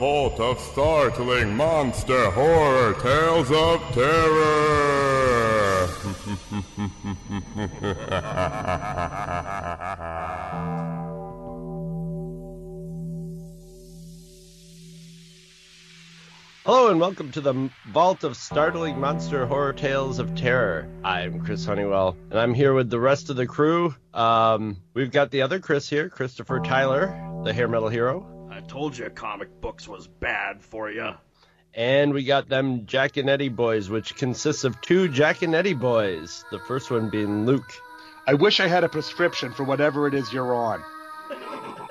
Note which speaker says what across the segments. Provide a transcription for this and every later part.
Speaker 1: Vault of Startling Monster Horror Tales of Terror.
Speaker 2: Hello and welcome to the Vault of Startling Monster Horror Tales of Terror. I'm Chris Honeywell, and I'm here with the rest of the crew. Um, we've got the other Chris here, Christopher Tyler, the hair metal hero,
Speaker 3: told you comic books was bad for you.
Speaker 2: and we got them Jaconetti boys, which consists of two Jaconetti boys. The first one being Luke,
Speaker 4: I wish I had a prescription for whatever it is you're on.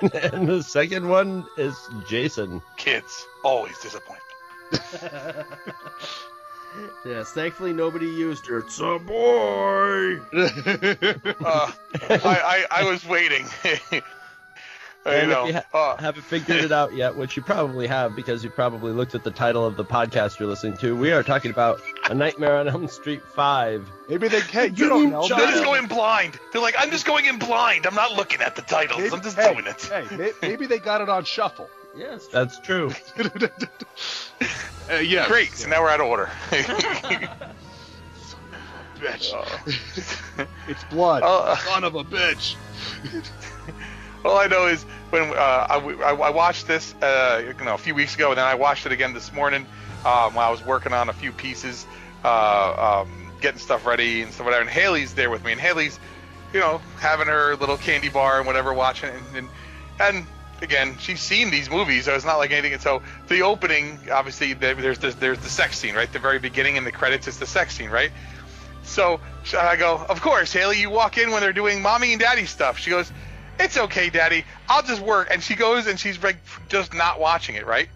Speaker 2: and the second one is Jason.
Speaker 5: Kids, always disappointment.
Speaker 3: Yes, thankfully nobody used it. It's a boy.
Speaker 5: Uh, I, I, I was waiting. You
Speaker 2: And
Speaker 5: know,
Speaker 2: if you ha-
Speaker 5: uh,
Speaker 2: haven't figured it out yet, which you probably have because you probably looked at the title of the podcast you're listening to, we are talking about A Nightmare on Elm Street 5.
Speaker 4: Maybe they can't. You don't know.
Speaker 5: they're just going blind. They're like, I'm just going in blind. I'm not looking at the titles.
Speaker 4: Maybe,
Speaker 5: I'm just
Speaker 4: hey,
Speaker 5: doing it.
Speaker 4: Hey, maybe they got it on shuffle.
Speaker 3: Yes.
Speaker 2: That's true.
Speaker 4: Uh, yeah.
Speaker 5: Great. So now we're out of order.
Speaker 4: Bitch. it's blood.
Speaker 5: Uh,
Speaker 4: Son of a bitch.
Speaker 5: All I know is when uh, I, I, watched this, uh, you know, a few weeks ago, and then I watched it again this morning um, while I was working on a few pieces, uh, um, getting stuff ready and stuff whatever. And Haley's there with me, and Haley's, you know, having her little candy bar and whatever, watching and and, and again, she's seen these movies, so it's not like anything. And so the opening, obviously, there's the, there's the sex scene, right? The very beginning in the credits is the sex scene, right? So I go, of course, Haley, you walk in when they're doing mommy and daddy stuff. She goes, it's okay, daddy. I'll just work. And she goes and she's like just not watching it, right?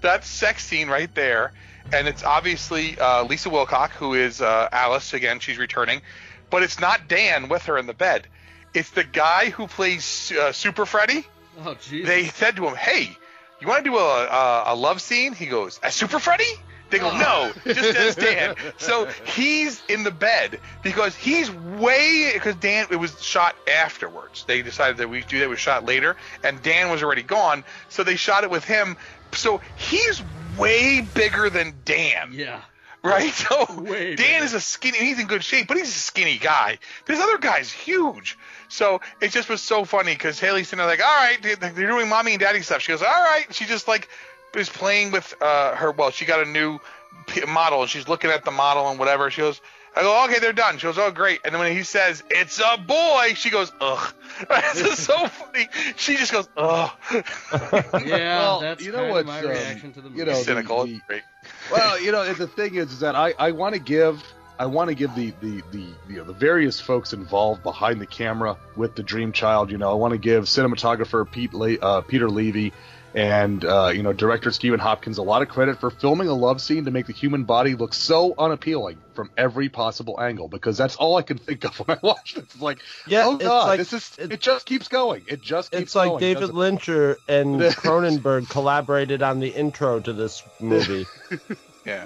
Speaker 5: That sex scene right there. And it's obviously uh, Lisa Wilcox, who is uh, Alice. Again, she's returning. But it's not Dan with her in the bed. It's the guy who plays uh, Super Freddy.
Speaker 3: Oh, jeez.
Speaker 5: They said to him, hey, you want to do a, a, a love scene? He goes, a Super Freddy? They go, no, just as Dan. So he's in the bed because he's way because Dan it was shot afterwards. They decided that we do that was shot later, and Dan was already gone, so they shot it with him. So he's way bigger than Dan
Speaker 3: Yeah.
Speaker 5: right? So
Speaker 3: Way
Speaker 5: Dan
Speaker 3: bigger.
Speaker 5: is a skinny. He's in good shape, but he's a skinny guy. This other guy's huge. So it just was so funny because Haley's sitting there like, all right, they- they're doing mommy and daddy stuff. She goes, all right. She just like is playing with uh, her. Well, she got a new model and she's looking at the model and whatever. She goes. I go, okay, they're done. She goes, oh, great. And then when he says, it's a boy, she goes, ugh. this is so funny. She just goes, ugh.
Speaker 3: Yeah,
Speaker 4: Well,
Speaker 3: that's
Speaker 4: you know
Speaker 3: kind of my
Speaker 4: um,
Speaker 3: reaction to the movie.
Speaker 4: you know,
Speaker 5: Cynical.
Speaker 4: the-
Speaker 5: Great.
Speaker 4: well, you know, the thing is, is that I, I want to give I want to give the the the you know, the various folks involved behind the camera with the Dream Child. You know, I want to give cinematographer Pete Le- uh, Peter Levy and uh, you know director Stephen Hopkins a lot of credit for filming a love scene to make the human body look so unappealing from every possible angle because that's all I can think of when I watch it. It's like,
Speaker 2: Yeah,
Speaker 4: oh god,
Speaker 2: like-
Speaker 4: this is
Speaker 2: it-
Speaker 4: it, just keeps going. It just keeps going.
Speaker 2: It's like
Speaker 4: going.
Speaker 2: David Lyncher and Cronenberg collaborated on the intro to this movie.
Speaker 5: Yeah.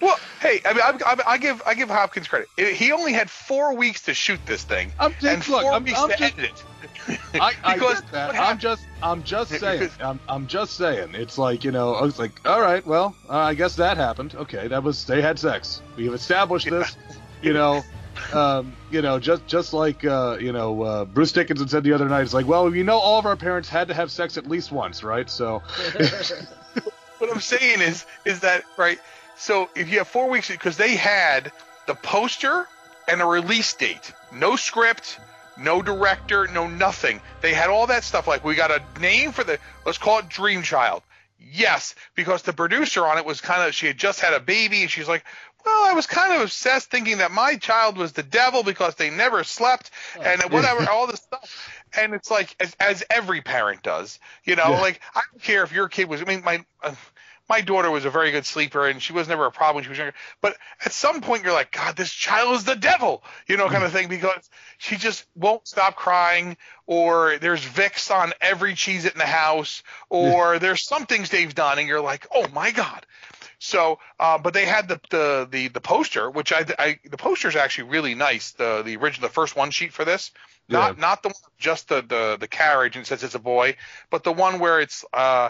Speaker 5: Well, hey, I mean, I, I, I give I give Hopkins credit. It- he only had four weeks to shoot this thing,
Speaker 4: I'm just-
Speaker 5: and
Speaker 4: look,
Speaker 5: four
Speaker 4: I'm-
Speaker 5: weeks
Speaker 4: I'm
Speaker 5: to
Speaker 4: just-
Speaker 5: edit it.
Speaker 4: I, I
Speaker 5: Because
Speaker 4: get that. I'm just, I'm just saying. I'm, I'm just saying. It's like you know, I was like, all right, well, uh, I guess that happened. Okay, that was they had sex. We have established this. You know, um, you know, just just like uh, you know, uh, Bruce Dickinson said the other night. It's like, well, you know, all of our parents had to have sex at least once, right? So,
Speaker 5: What I'm saying is is that right? So if you have four weeks, because they had the poster and a release date, no script, no director, no nothing. They had all that stuff. Like we got a name for the let's call it Dream Child. Yes, because the producer on it was kind of she had just had a baby and she's like, well, I was kind of obsessed thinking that my child was the devil because they never slept and whatever, all this stuff. And it's like, as, as every parent does, you know,
Speaker 4: Yeah.
Speaker 5: like I don't care if your kid was. I mean, my uh, my daughter was a very good sleeper and she was never a problem when she was younger. But at some point, you're like, God, this child is the devil, you know, kind of thing, because she just won't stop crying, or there's Vicks on every cheese it in the house, or there's some things they've done, and you're like, oh my God. So, uh, but they had the, the the the poster, which I, I the poster is actually really nice. The the original, the first one sheet for this, not not the one just the the the carriage and it says it's a boy, but the one where it's uh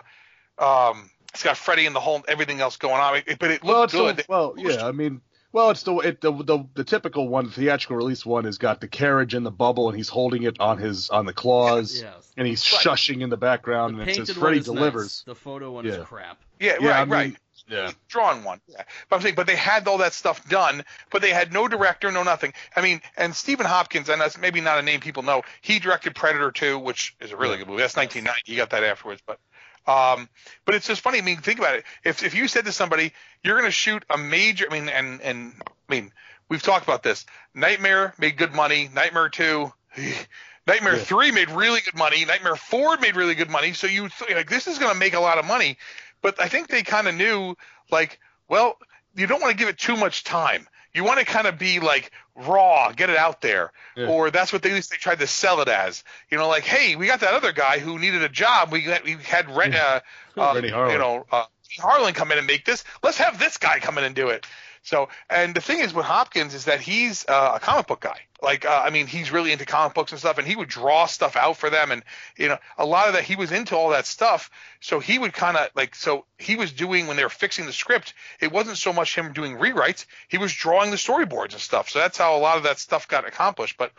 Speaker 5: um it's got Freddy and the whole everything else going on. It, but it
Speaker 4: Well,
Speaker 5: looked
Speaker 4: it's
Speaker 5: good.
Speaker 4: the, well, yeah. I mean, well, it's the it, the, the the typical one, theatrical release one, has got the carriage in the bubble, and he's holding it on his on the claws,
Speaker 3: Yes.
Speaker 4: and he's
Speaker 5: Right.
Speaker 4: shushing in the background,
Speaker 3: The
Speaker 4: and it
Speaker 3: painted
Speaker 4: says
Speaker 3: one
Speaker 4: Freddy
Speaker 3: is
Speaker 4: delivers.
Speaker 3: nice. The photo one
Speaker 4: Yeah.
Speaker 3: is crap.
Speaker 5: yeah,
Speaker 4: Yeah,
Speaker 5: right,
Speaker 4: I mean,
Speaker 5: right.
Speaker 4: Yeah.
Speaker 5: drawn one. Yeah. But I'm saying, but they had all that stuff done, but they had no director, no nothing. I mean, and Stephen Hopkins, and that's maybe not a name people know. He directed Predator 2, which is a really good movie. That's 1990. He got that afterwards, but. Um, but it's just funny. I mean, think about it. If if you said to somebody, you're going to shoot a major, I mean, and and I mean, we've talked about this. Nightmare made good money. Nightmare two, Nightmare
Speaker 4: Yeah.
Speaker 5: three made really good money. Nightmare four made really good money. So you th- like this is going to make a lot of money. But I think they kind of knew, like, well, you don't want to give it too much time. You want to kind of be like raw, get it out there,
Speaker 4: Yeah.
Speaker 5: or that's what they at least they tried to sell it as. You know, like, hey, we got that other guy who needed a job. We got, we had Ren, uh, uh, you know, uh, Harlin come in and make this. Let's have this guy come in and do it. So, and the thing is with Hopkins is that he's uh, a comic book guy. Like, uh, I mean, he's really into comic books and stuff, and he would draw stuff out for them, and you know, a lot of that he was into all that stuff. So he would kind of like, so he was doing when they were fixing the script. It wasn't so much him doing rewrites; he was drawing the storyboards and stuff. So that's how a lot of that stuff got accomplished. But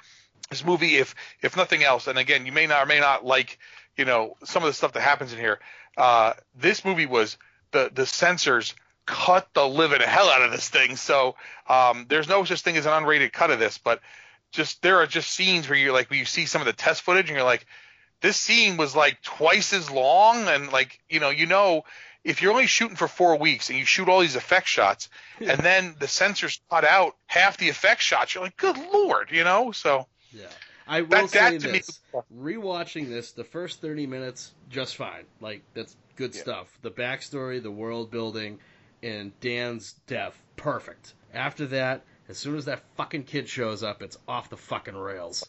Speaker 5: this movie, if if nothing else, and again, you may not or may not like, you know, some of the stuff that happens in here. Uh, this movie was the the censors cut the living hell out of this thing. So um, there's no such thing as an unrated cut of this, but just there are just scenes where you're like, where you see some of the test footage and you're like, this scene was like twice as long, and like you know, you know. If you're only shooting for four weeks and you shoot all these effect shots, and then the censors cut out half the effect shots, you're like, "Good lord," you know. So
Speaker 3: Yeah. I will
Speaker 5: That-
Speaker 3: say
Speaker 5: that to me-
Speaker 3: this: rewatching this, the first thirty minutes just fine. Like that's good
Speaker 5: Yeah.
Speaker 3: stuff. The backstory, the world building, and Dan's death, perfect. After that, as soon as that fucking kid shows up, it's off the fucking rails.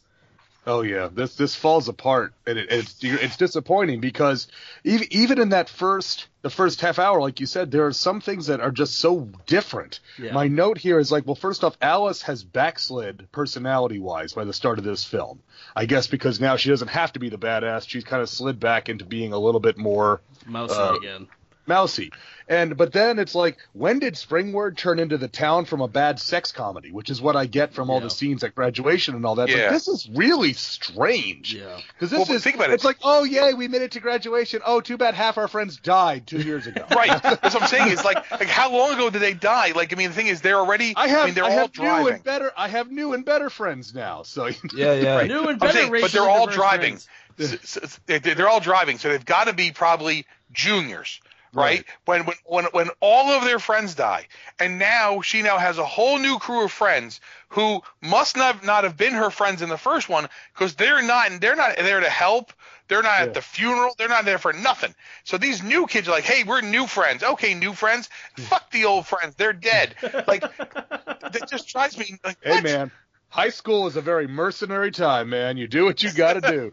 Speaker 4: Oh yeah, this this falls apart, and it, it's it's disappointing because even even in that first the first half hour, like you said, there are some things that are just so different.
Speaker 3: Yeah.
Speaker 4: My note here is like, well, first off, Alice has backslid personality wise by the start of this film. I guess because now she doesn't have to be the badass; she's kind of slid back into being a little bit more
Speaker 3: Mousy
Speaker 4: Uh,
Speaker 3: again.
Speaker 4: Mousy. And but then it's like, when did Springwood turn into the town from a bad sex comedy, which is what I get from all
Speaker 3: Yeah.
Speaker 4: the scenes at graduation and all that.
Speaker 5: Yeah.
Speaker 4: Like, this is really strange.
Speaker 3: Yeah.
Speaker 4: Because this
Speaker 5: but
Speaker 4: is
Speaker 5: think about it.
Speaker 4: it's like, oh yay, we made it to graduation. Oh, too bad half our friends died two years ago.
Speaker 5: right, that's what I'm saying. Is like, like how long ago did they die? Like, I mean, the thing is, they're already.
Speaker 4: I have
Speaker 5: mean, they're
Speaker 4: I
Speaker 5: all
Speaker 4: have new and better I have new and better friends now. So
Speaker 2: Yeah, yeah.
Speaker 3: New and better
Speaker 5: saying, but they're all driving.
Speaker 3: friends.
Speaker 5: S- s- They're all driving, so they've got to be probably juniors, right? When, when when when all of their friends die, and now she now has a whole new crew of friends who must not not have been her friends in the first one because they're not they're not there to help. They're not
Speaker 4: Yeah.
Speaker 5: at the funeral. They're not there for nothing. So these new kids are like, "Hey, we're new friends. Okay, new friends. Hmm. Fuck the old friends. They're dead." Like that just drives me. Like,
Speaker 4: hey
Speaker 5: what?
Speaker 4: man, high school is a very mercenary time, man. You do what you got to do.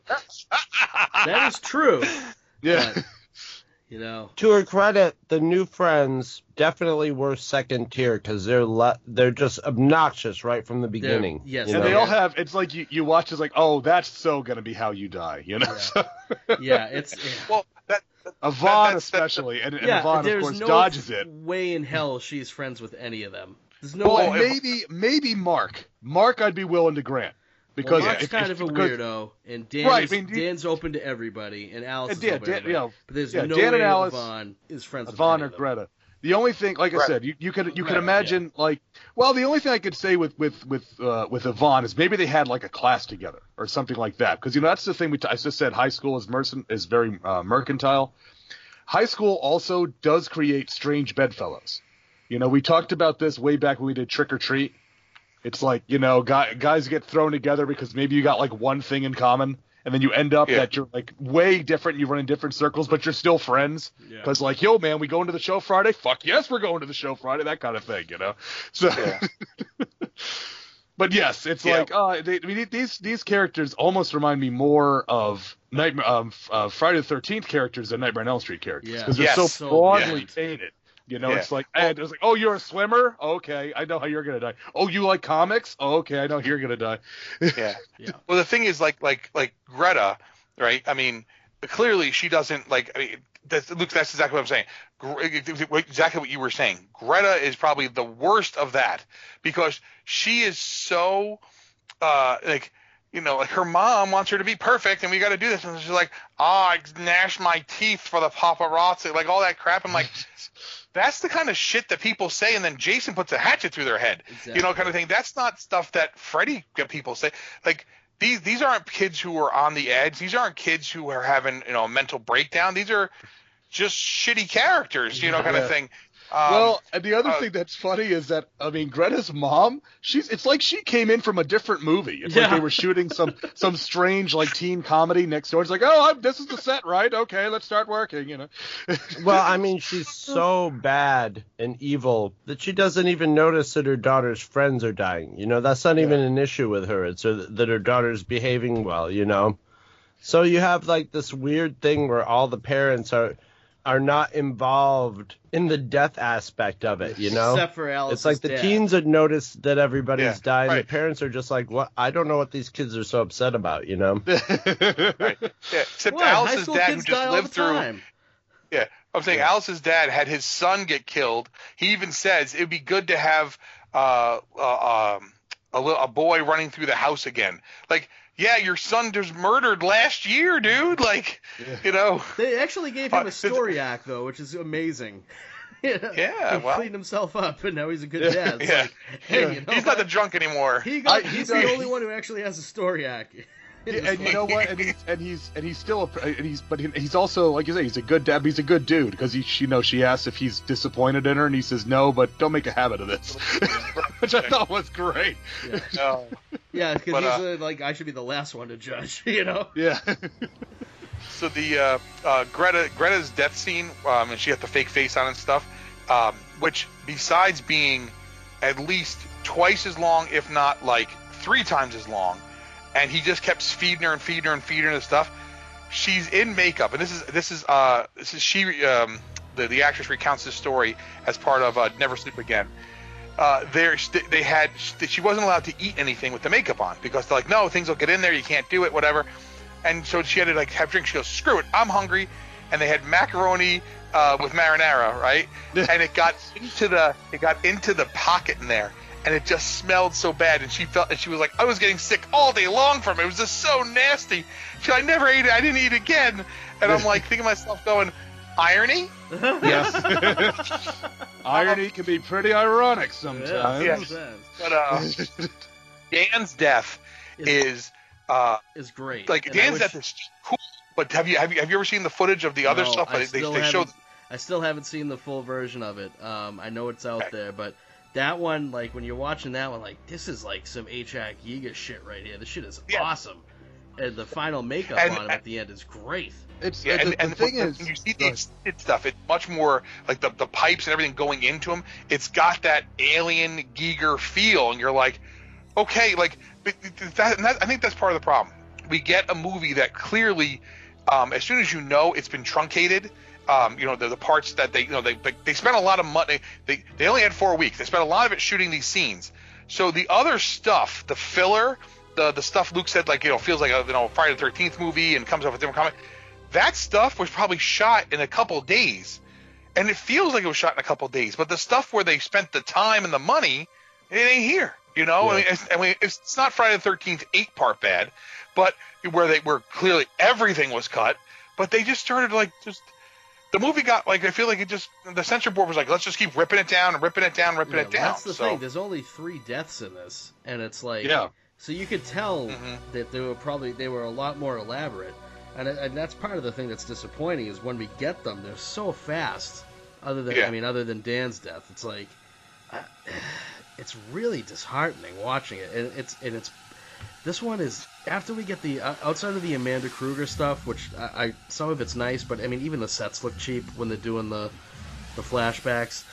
Speaker 3: That is true.
Speaker 4: Yeah.
Speaker 3: But, you know,
Speaker 2: To her credit, the new friends definitely were second tier because they're le- they're just obnoxious right from the beginning.
Speaker 3: yes,
Speaker 4: And
Speaker 2: know?
Speaker 4: they all have. It's like you, you watch. It's like, oh, that's so gonna be how you die, you know.
Speaker 3: yeah, it's yeah.
Speaker 5: Well, that, that
Speaker 4: Yvonne
Speaker 5: that's- that's-
Speaker 4: especially, and, and
Speaker 3: yeah.
Speaker 4: Yvonne of course
Speaker 3: no
Speaker 4: dodges it.
Speaker 3: way in hell she's friends with any of them. There's no
Speaker 4: Well,
Speaker 3: way.
Speaker 4: maybe maybe Mark. Mark, I'd be willing to grant because
Speaker 3: well, Mark's
Speaker 4: if-
Speaker 3: kind
Speaker 4: if-
Speaker 3: of a
Speaker 4: because-
Speaker 3: weirdo, and Dan
Speaker 4: Right,
Speaker 3: is,
Speaker 4: I mean, you-
Speaker 3: Dan's open to everybody, and Alice
Speaker 4: And
Speaker 3: is
Speaker 4: Dan-
Speaker 3: open to everybody.
Speaker 4: you know,
Speaker 3: but there's
Speaker 4: yeah,
Speaker 3: no
Speaker 4: Dan
Speaker 3: way
Speaker 4: and Alice-
Speaker 3: Yvonne is friends with
Speaker 4: Yvonne or
Speaker 3: of them.
Speaker 4: Greta. The only thing, like I said, you, you could you could
Speaker 3: Greta,
Speaker 4: imagine like well, the only thing I could say with with with uh, with Yvonne is maybe they had like a class together or something like that because you know that's the thing we t- I just said high school is mercen- is very uh, mercantile. high school also does create strange bedfellows. You know, we talked about this way back when we did Trick or Treat. It's like you know, guy, guys get thrown together because maybe you got like one thing in common, and then you end up
Speaker 5: Yeah.
Speaker 4: that you're like way different. You run in different circles, but you're still friends.
Speaker 3: Yeah.
Speaker 4: Because like, yo, man, we going to the show Friday? Fuck yes, we're going to the show Friday. That kind of thing, you know. So,
Speaker 5: Yeah.
Speaker 4: but yes, it's
Speaker 5: Yeah.
Speaker 4: like, uh, they, I mean, these these characters almost remind me more of Nightmare, um, uh, Friday the Thirteenth characters than Nightmare on Elm Street characters
Speaker 3: Yeah.
Speaker 4: because they're
Speaker 5: Yes.
Speaker 4: so
Speaker 3: So
Speaker 4: broadly
Speaker 3: good.
Speaker 4: painted. You know,
Speaker 5: Yeah.
Speaker 4: it's like, and it's like, oh, you're a swimmer? Okay, I know how you're gonna die. Oh, you like comics? Oh, okay, I know you're gonna die.
Speaker 5: Yeah.
Speaker 3: Yeah.
Speaker 5: Well, the thing is, like, like, like Greta, right? I mean, clearly she doesn't like. I mean, that's, Luke, that's exactly what I'm saying. Exactly what you were saying. Greta is probably the worst of that because she is so, uh, like. You know, like her mom wants her to be perfect, and we got to do this. And she's like, "Ah, I gnash my teeth for the paparazzi," like all that crap. I'm like, that's the kind of shit that people say, and then Jason puts a hatchet through their head you know, kind of thing. That's not stuff that Freddy get people say. Like these these aren't kids who are on the edge. These aren't kids who are having you know a mental breakdown. These are just shitty characters, you know, kind
Speaker 4: Yeah.
Speaker 5: of thing. Um,
Speaker 4: well, and the other
Speaker 5: uh,
Speaker 4: thing that's funny is that I mean, Greta's mom, she's it's like she came in from a different movie. It's like they were shooting some some strange like teen comedy next door. It's like, oh, I'm, this is the set, right? Okay, let's start working. You know.
Speaker 2: Well, I mean, she's so bad and evil that she doesn't even notice that her daughter's friends are dying. You know, that's not even an issue with her. It's her, that her daughter's behaving well. You know, so you have like this weird thing where all the parents are are not involved in the death aspect of it. You know,
Speaker 3: Except for Alice's
Speaker 2: it's like the
Speaker 3: dad.
Speaker 2: teens had noticed that everybody's
Speaker 5: Yeah,
Speaker 2: dying.
Speaker 5: right.
Speaker 2: The parents are just like, "What? I don't know what these kids are so upset about." You know.
Speaker 5: right. Yeah, except
Speaker 3: What?
Speaker 5: Alice's
Speaker 3: school
Speaker 5: dad, who just
Speaker 3: die
Speaker 5: lived through.
Speaker 3: time.
Speaker 5: Yeah, I'm saying Alice's dad had his son get killed. He even says it'd be good to have uh, uh, um, a, li- a boy running through the house again. Like, yeah, your son just murdered last year, dude. Like, you know.
Speaker 3: They actually gave
Speaker 5: Uh,
Speaker 3: him a story act though, which is amazing. You know,
Speaker 5: Yeah,
Speaker 3: he
Speaker 5: well-
Speaker 3: cleaned himself up, and now he's a good dad. It's
Speaker 5: Yeah.
Speaker 3: like, hey, you know
Speaker 5: He's not the drunk anymore.
Speaker 3: He got,
Speaker 4: I-
Speaker 3: he's
Speaker 4: he
Speaker 3: the only one who actually has a story act. In this
Speaker 4: and you know what? And he's and he's and he's still a, and he's but he, he's also like you say he's a good dad. He's a good dude because he you know she asks if he's disappointed in her and he says no, but don't make a habit of this, which I thought was great.
Speaker 5: No.
Speaker 3: yeah, because
Speaker 5: but,
Speaker 3: he's
Speaker 5: uh,
Speaker 3: uh, like, I should be the last one to judge. You know.
Speaker 4: Yeah.
Speaker 5: So the uh, uh, Greta Greta's death scene, um, and she had the fake face on and stuff, um, which besides being at least twice as long, if not like three times as long, and he just kept feeding her and feeding her and feeding her and stuff. She's in makeup, and this is this is uh, this is she um, the the actress recounts this story as part of uh, Never Sleep Again. Uh, there they had she wasn't allowed to eat anything with the makeup on because they're like no things will get in there you can't do it whatever and so she had to like have drinks. She goes, "Screw it, I'm hungry." And they had macaroni uh, with marinara, right? and it got into the it got into the pocket in there, and it just smelled so bad. And she felt and she was like, "I was getting sick all day long from it. It was just so nasty." She, I never ate it. I didn't eat it again. And I'm like thinking to myself, going, "Irony."
Speaker 4: yes. Irony can be pretty ironic sometimes.
Speaker 5: Yeah.
Speaker 3: sometimes.
Speaker 5: But uh, Dan's death is uh,
Speaker 3: Is great.
Speaker 5: like
Speaker 3: And
Speaker 5: Dan's
Speaker 3: wish-
Speaker 5: death is cool. But have you have you have you ever seen the footage of the other
Speaker 3: No,
Speaker 5: stuff?
Speaker 3: I
Speaker 5: They, they,
Speaker 3: still
Speaker 5: they showed
Speaker 3: haven't- I still haven't seen the full version of it. Um, I know it's out
Speaker 5: Okay.
Speaker 3: there, but that one, like when you're watching that one, like this is like some H.R. Giger shit right here. This shit is
Speaker 5: Yeah.
Speaker 3: awesome, and the final makeup
Speaker 5: And-
Speaker 3: on him at the end is great.
Speaker 4: It's
Speaker 5: Yeah,
Speaker 4: the,
Speaker 5: and,
Speaker 4: the thing
Speaker 5: when,
Speaker 4: is,
Speaker 5: when you see the extended stuff, it's much more like the the pipes and everything going into him. It's got that alien Giger feel, and you're like, okay, like but that, and that, I think that's part of the problem. We get a movie that clearly, um, as soon as you know it's been truncated. Um, you know the, the parts that they you know they they, spent a lot of money. They they only had four weeks. They spent a lot of it shooting these scenes. So the other stuff, the filler, the the stuff Luke said like you know feels like a you know Friday the Thirteenth movie and comes off a different comic that stuff was probably shot in a couple days and it feels like it was shot in a couple days but the stuff where they spent the time and the money it ain't here you know I, mean, it's, I mean it's, it's not friday the 13th eight part bad but where they where clearly everything was cut but they just started like just the movie got like i feel like it just the censor board was like let's just keep ripping it down and ripping it down ripping
Speaker 3: Yeah,
Speaker 5: it down
Speaker 3: That's the
Speaker 5: so
Speaker 3: thing. There's only three deaths in this, and it's like
Speaker 4: Yeah.
Speaker 3: So you could tell
Speaker 5: Mhm.
Speaker 3: that they were probably they were a lot more elaborate. and, and that's part of the thing that's disappointing is when we get them, they're so fast. Other than
Speaker 5: Yeah.
Speaker 3: I mean, other than Dan's death, it's like uh, it's really disheartening watching it, and it's and it's this one is after we get the uh, outside of the Amanda Krueger stuff, which I, I some of it's nice, but I mean even the sets look cheap when they're doing the the flashbacks.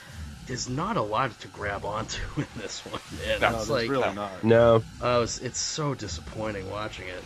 Speaker 3: There's not a lot to grab onto in this one, and
Speaker 5: No,
Speaker 4: No,
Speaker 3: it's like
Speaker 4: really not.
Speaker 2: No.
Speaker 3: oh, it's, it's so disappointing watching it.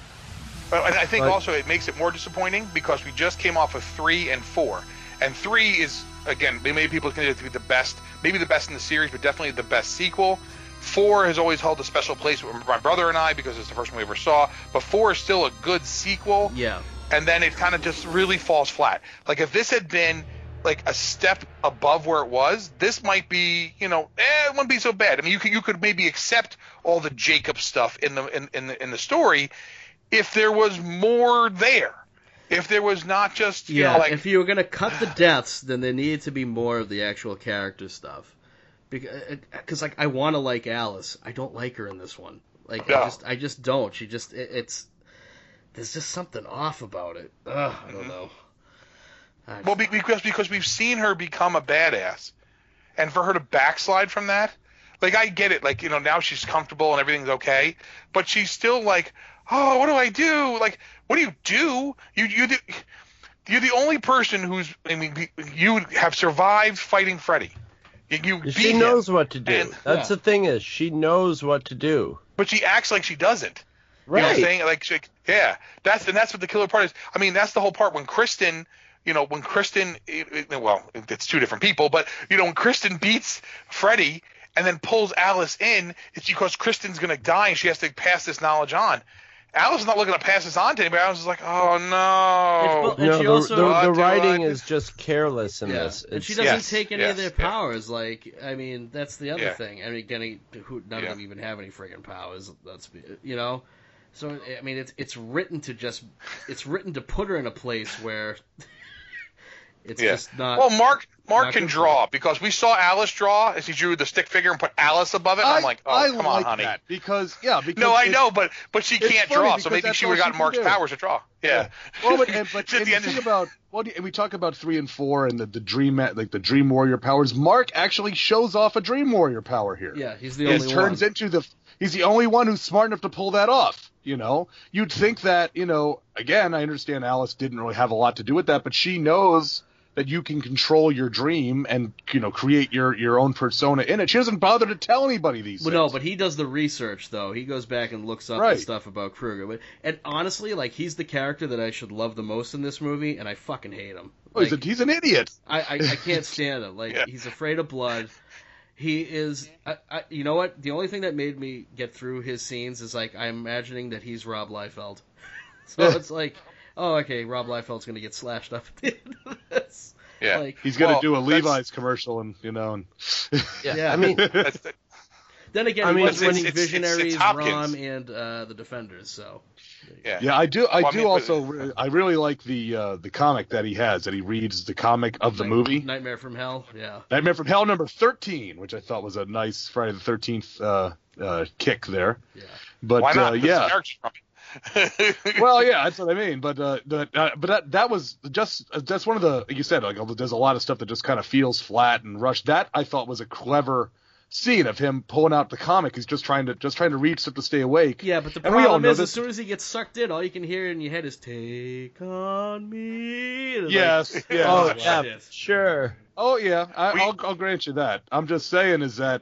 Speaker 5: But I I think
Speaker 2: But-
Speaker 5: also it makes it more disappointing because we just came off of three and four, and three is again maybe people consider it to be the best, maybe the best in the series, but definitely the best sequel. Four has always held a special place with my brother and I because it's the first one we ever saw. But four is still a good sequel,
Speaker 3: Yeah,
Speaker 5: and then it kind of just really falls flat. Like if this had been like a step above where it was, this might be, you know, eh, it wouldn't be so bad. I mean, you could you could maybe accept all the Jacob stuff in the in, in the in the story if there was more there. If there was not just you
Speaker 3: yeah.
Speaker 5: know like
Speaker 3: if you were gonna cut the deaths, then there needed to be more of the actual character stuff. Because like I want to like Alice, I don't like her in this one. Like
Speaker 5: No.
Speaker 3: I just I just don't. She just it, it's there's just something off about it. Ugh, I
Speaker 5: Mm-hmm.
Speaker 3: don't know. I
Speaker 5: well because because we've seen her become a badass, and for her to backslide from that, like I get it, like you know now she's comfortable and everything's okay, but she's still like, oh, what do I do? Like, what do you do? You you do. You're the only person who's. I mean, you have survived fighting Freddy. You, you beat
Speaker 2: She
Speaker 5: him,
Speaker 2: knows what to do.
Speaker 5: And-
Speaker 2: That's
Speaker 3: yeah.
Speaker 2: the thing is she knows what to do.
Speaker 5: but she acts like she doesn't. You know what I'm
Speaker 2: Right.
Speaker 5: saying? Like, she, yeah, that's and that's what the killer part is. I mean, that's the whole part when Kristen, you know, when Kristen, it, it- well, it's two different people, but you know, when Kristen beats Freddy and then pulls Alice in, it's because Kristen's gonna die and she has to pass this knowledge on. Alice is not looking to pass this on to anybody. Alice is like, oh no.
Speaker 3: It's- And
Speaker 2: no,
Speaker 3: she
Speaker 2: the,
Speaker 3: also-
Speaker 2: the,
Speaker 5: What
Speaker 2: the writing
Speaker 5: uh,
Speaker 2: is just careless in
Speaker 3: Yeah,
Speaker 2: this.
Speaker 3: and she doesn't
Speaker 5: Yes,
Speaker 3: take any of
Speaker 5: yes,
Speaker 3: their
Speaker 5: yeah.
Speaker 3: powers. Like, I mean, that's the other
Speaker 5: Yeah.
Speaker 3: thing. I mean, getting who none
Speaker 5: Yeah.
Speaker 3: of them even have any friggin' powers. That's you know. So I mean, it's it's written to just it's written to put her in a place where it's
Speaker 5: Yeah.
Speaker 3: just not.
Speaker 5: Well, Mark Mark can
Speaker 3: good for
Speaker 5: draw because we saw Alice draw as he drew the stick figure and put Alice above it. I'm like, oh,
Speaker 4: I
Speaker 5: come
Speaker 4: like
Speaker 5: on, honey.
Speaker 4: that because yeah, because
Speaker 5: No, I know, but but she can't draw, so maybe she would have gotten Mark's
Speaker 4: do.
Speaker 5: powers to draw. Yeah.
Speaker 4: Well, but, and, but and
Speaker 5: the
Speaker 4: the thing about what and we talk about three and four and the, the dream like the dream warrior powers. Mark actually shows off a dream warrior power here.
Speaker 3: yeah, he's the
Speaker 4: It
Speaker 3: only
Speaker 4: turns
Speaker 3: one.
Speaker 4: into the he's the only one who's smart enough to pull that off. You know, you'd think that you know. Again, I understand Alice didn't really have a lot to do with that, but she knows that you can control your dream and you know create your your own persona in it. She doesn't bother to tell anybody these.
Speaker 3: Well, no, but he does the research though. He goes back and looks up the
Speaker 4: Right.
Speaker 3: stuff about Krueger. But and honestly, like he's the character that I should love the most in this movie, and I fucking hate him.
Speaker 4: Oh, he's, a, he's an idiot.
Speaker 3: I, I, I can't stand him. Like
Speaker 5: Yeah.
Speaker 3: he's afraid of blood. He is. I, I, you know what? The only thing that made me get through his scenes is like I'm imagining that he's Rob Liefeld. So it's like, oh, okay, Rob Liefeld's gonna get slashed up at the end of this.
Speaker 5: Yeah.
Speaker 3: Like,
Speaker 4: He's gonna
Speaker 5: Well,
Speaker 4: do a
Speaker 5: that's-
Speaker 4: Levi's commercial and you know and
Speaker 2: yeah,
Speaker 3: Yeah.
Speaker 2: I mean,
Speaker 5: the,
Speaker 3: then again,
Speaker 2: I
Speaker 3: he
Speaker 2: mean,
Speaker 3: was
Speaker 2: it's-
Speaker 3: winning
Speaker 5: it's- it's- it's
Speaker 3: Visionaries,
Speaker 5: Hopkins.
Speaker 3: Rom, and uh, the Defenders. So
Speaker 5: yeah.
Speaker 4: Yeah, I do. I
Speaker 5: Well, I
Speaker 4: do
Speaker 5: mean, but-
Speaker 4: also. re- I really like the uh, the comic that he has. That he reads the comic of the
Speaker 3: Night-
Speaker 4: movie
Speaker 3: Nightmare from Hell. Yeah.
Speaker 4: Nightmare from Hell number thirteen, which I thought was a nice Friday the Thirteenth uh, uh, kick there.
Speaker 3: Yeah.
Speaker 4: But
Speaker 5: Why not?
Speaker 4: uh, yeah,
Speaker 5: from it.
Speaker 4: well, yeah, that's what I mean. But uh, the, uh, but that that was just that's one of the you said like there's a lot of stuff that just kind of feels flat and rushed. That I thought was a clever scene of him pulling out the comic. He's just trying to just trying to read stuff to stay awake.
Speaker 3: Yeah, but the
Speaker 4: And
Speaker 3: problem is, as soon as he gets sucked in, all you can hear in your head is "Take on me."
Speaker 4: Yes.
Speaker 3: like,
Speaker 4: yeah.
Speaker 2: oh
Speaker 3: Oh,
Speaker 2: yeah, sure.
Speaker 4: Oh yeah, I,
Speaker 5: We-
Speaker 4: I'll, I'll grant you that. I'm just saying is that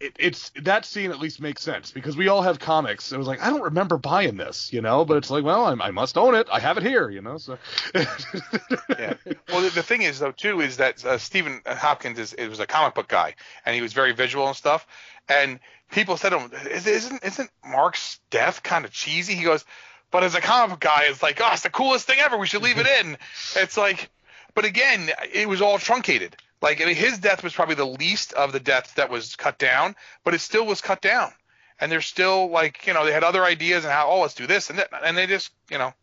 Speaker 4: it, it's that scene at least makes sense because we all have comics. It was like I don't remember buying this, you know, but it's like well, I, I must own it. I have it here, you know. So
Speaker 5: yeah. Well, the, the thing is though too is that uh, Stephen Hopkins is it was a comic book guy and he was very visual and stuff. And people said to him, "Is- "Isn't isn't Mark's death kind of cheesy?" He goes, "But as a comic book guy, it's like, oh, it's the coolest thing ever. We should leave it in." It's like, but again, it was all truncated. Like I mean, his death was probably the least of the deaths that was cut down, but it still was cut down. And they're still like, you know, they had other ideas and how, oh, let's do this and that, and they just, you know,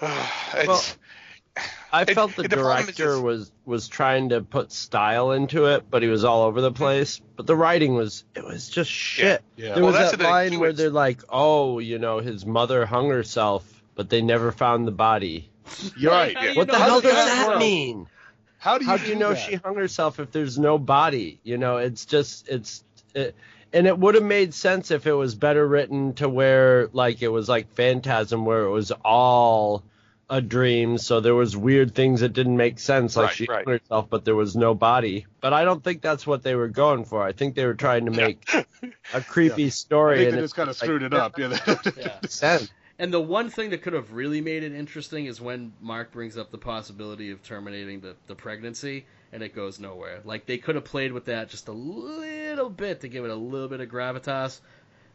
Speaker 5: it's.
Speaker 2: Well, I
Speaker 5: It-
Speaker 2: felt the,
Speaker 5: the
Speaker 2: director
Speaker 5: just-
Speaker 2: was was trying to put style into it, but he was all over the place. But the writing was it was just shit.
Speaker 4: Yeah.
Speaker 2: There
Speaker 5: Well,
Speaker 2: was
Speaker 5: that's
Speaker 2: that
Speaker 5: the
Speaker 2: line
Speaker 5: too,
Speaker 2: where they're like, "Oh, you know, his mother hung herself," but but they never found the body.
Speaker 4: You're right.
Speaker 3: How do you
Speaker 2: What the hell
Speaker 3: does
Speaker 2: does
Speaker 3: that
Speaker 2: that mean?
Speaker 4: How do you
Speaker 2: How do you know
Speaker 4: that?
Speaker 2: she hung herself if there's no body? You know, it's just it's it, and it would have made sense if it was better written to where like it was like Phantasm where it was all a dream, so there was weird things that didn't make sense, like
Speaker 5: Right,
Speaker 2: she
Speaker 5: right.
Speaker 2: hung herself, but there was no body. But I don't think that's what they were going for. I think they were trying to make a creepy
Speaker 4: I
Speaker 2: story.
Speaker 4: think
Speaker 2: and
Speaker 4: they just kind of
Speaker 2: was like,
Speaker 4: screwed it up. Yeah.
Speaker 3: Yeah.
Speaker 2: sense.
Speaker 3: And the one thing that could have really made it interesting is when Mark brings up the possibility of terminating the, the pregnancy, and it goes nowhere. Like they could have played with that just a little bit to give it a little bit of gravitas.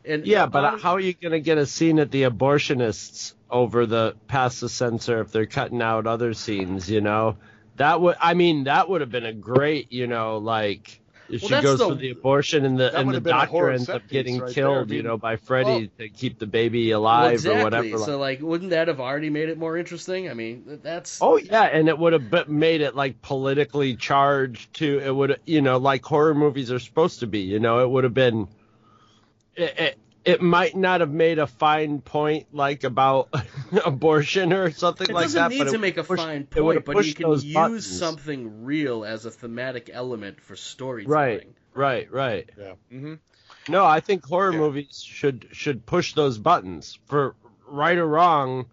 Speaker 3: And
Speaker 2: Yeah, but
Speaker 3: hon-
Speaker 2: how are you going to get a scene at the abortionists over the past the censor if they're cutting out other scenes? You know, that would I mean that would have been a great you know like if
Speaker 3: Well,
Speaker 2: she goes
Speaker 3: the-
Speaker 2: for the abortion and the and the
Speaker 4: have been a
Speaker 2: doctor ends up getting
Speaker 4: right
Speaker 2: killed,
Speaker 4: I
Speaker 2: you know, by Freddy
Speaker 4: well-
Speaker 2: to keep the baby
Speaker 3: Well,
Speaker 2: alive
Speaker 3: exactly.
Speaker 2: or whatever.
Speaker 3: So like, wouldn't that have already made it more interesting? I mean, that's
Speaker 2: Oh yeah, and it would have made it like politically charged to it would you know like horror movies are supposed to be. You know, it would have been. It, it, it might not have made a fine point like about abortion or something
Speaker 3: It
Speaker 2: like that.
Speaker 3: It
Speaker 2: doesn't
Speaker 3: need
Speaker 2: to
Speaker 3: make a
Speaker 2: pushed-
Speaker 3: fine point,
Speaker 2: have
Speaker 3: but you can use
Speaker 2: buttons.
Speaker 3: something real as a thematic element for storytelling.
Speaker 2: Right, right, right.
Speaker 4: yeah. hmm
Speaker 2: No, I think horror
Speaker 4: Yeah.
Speaker 2: movies should should push those buttons for right or wrong.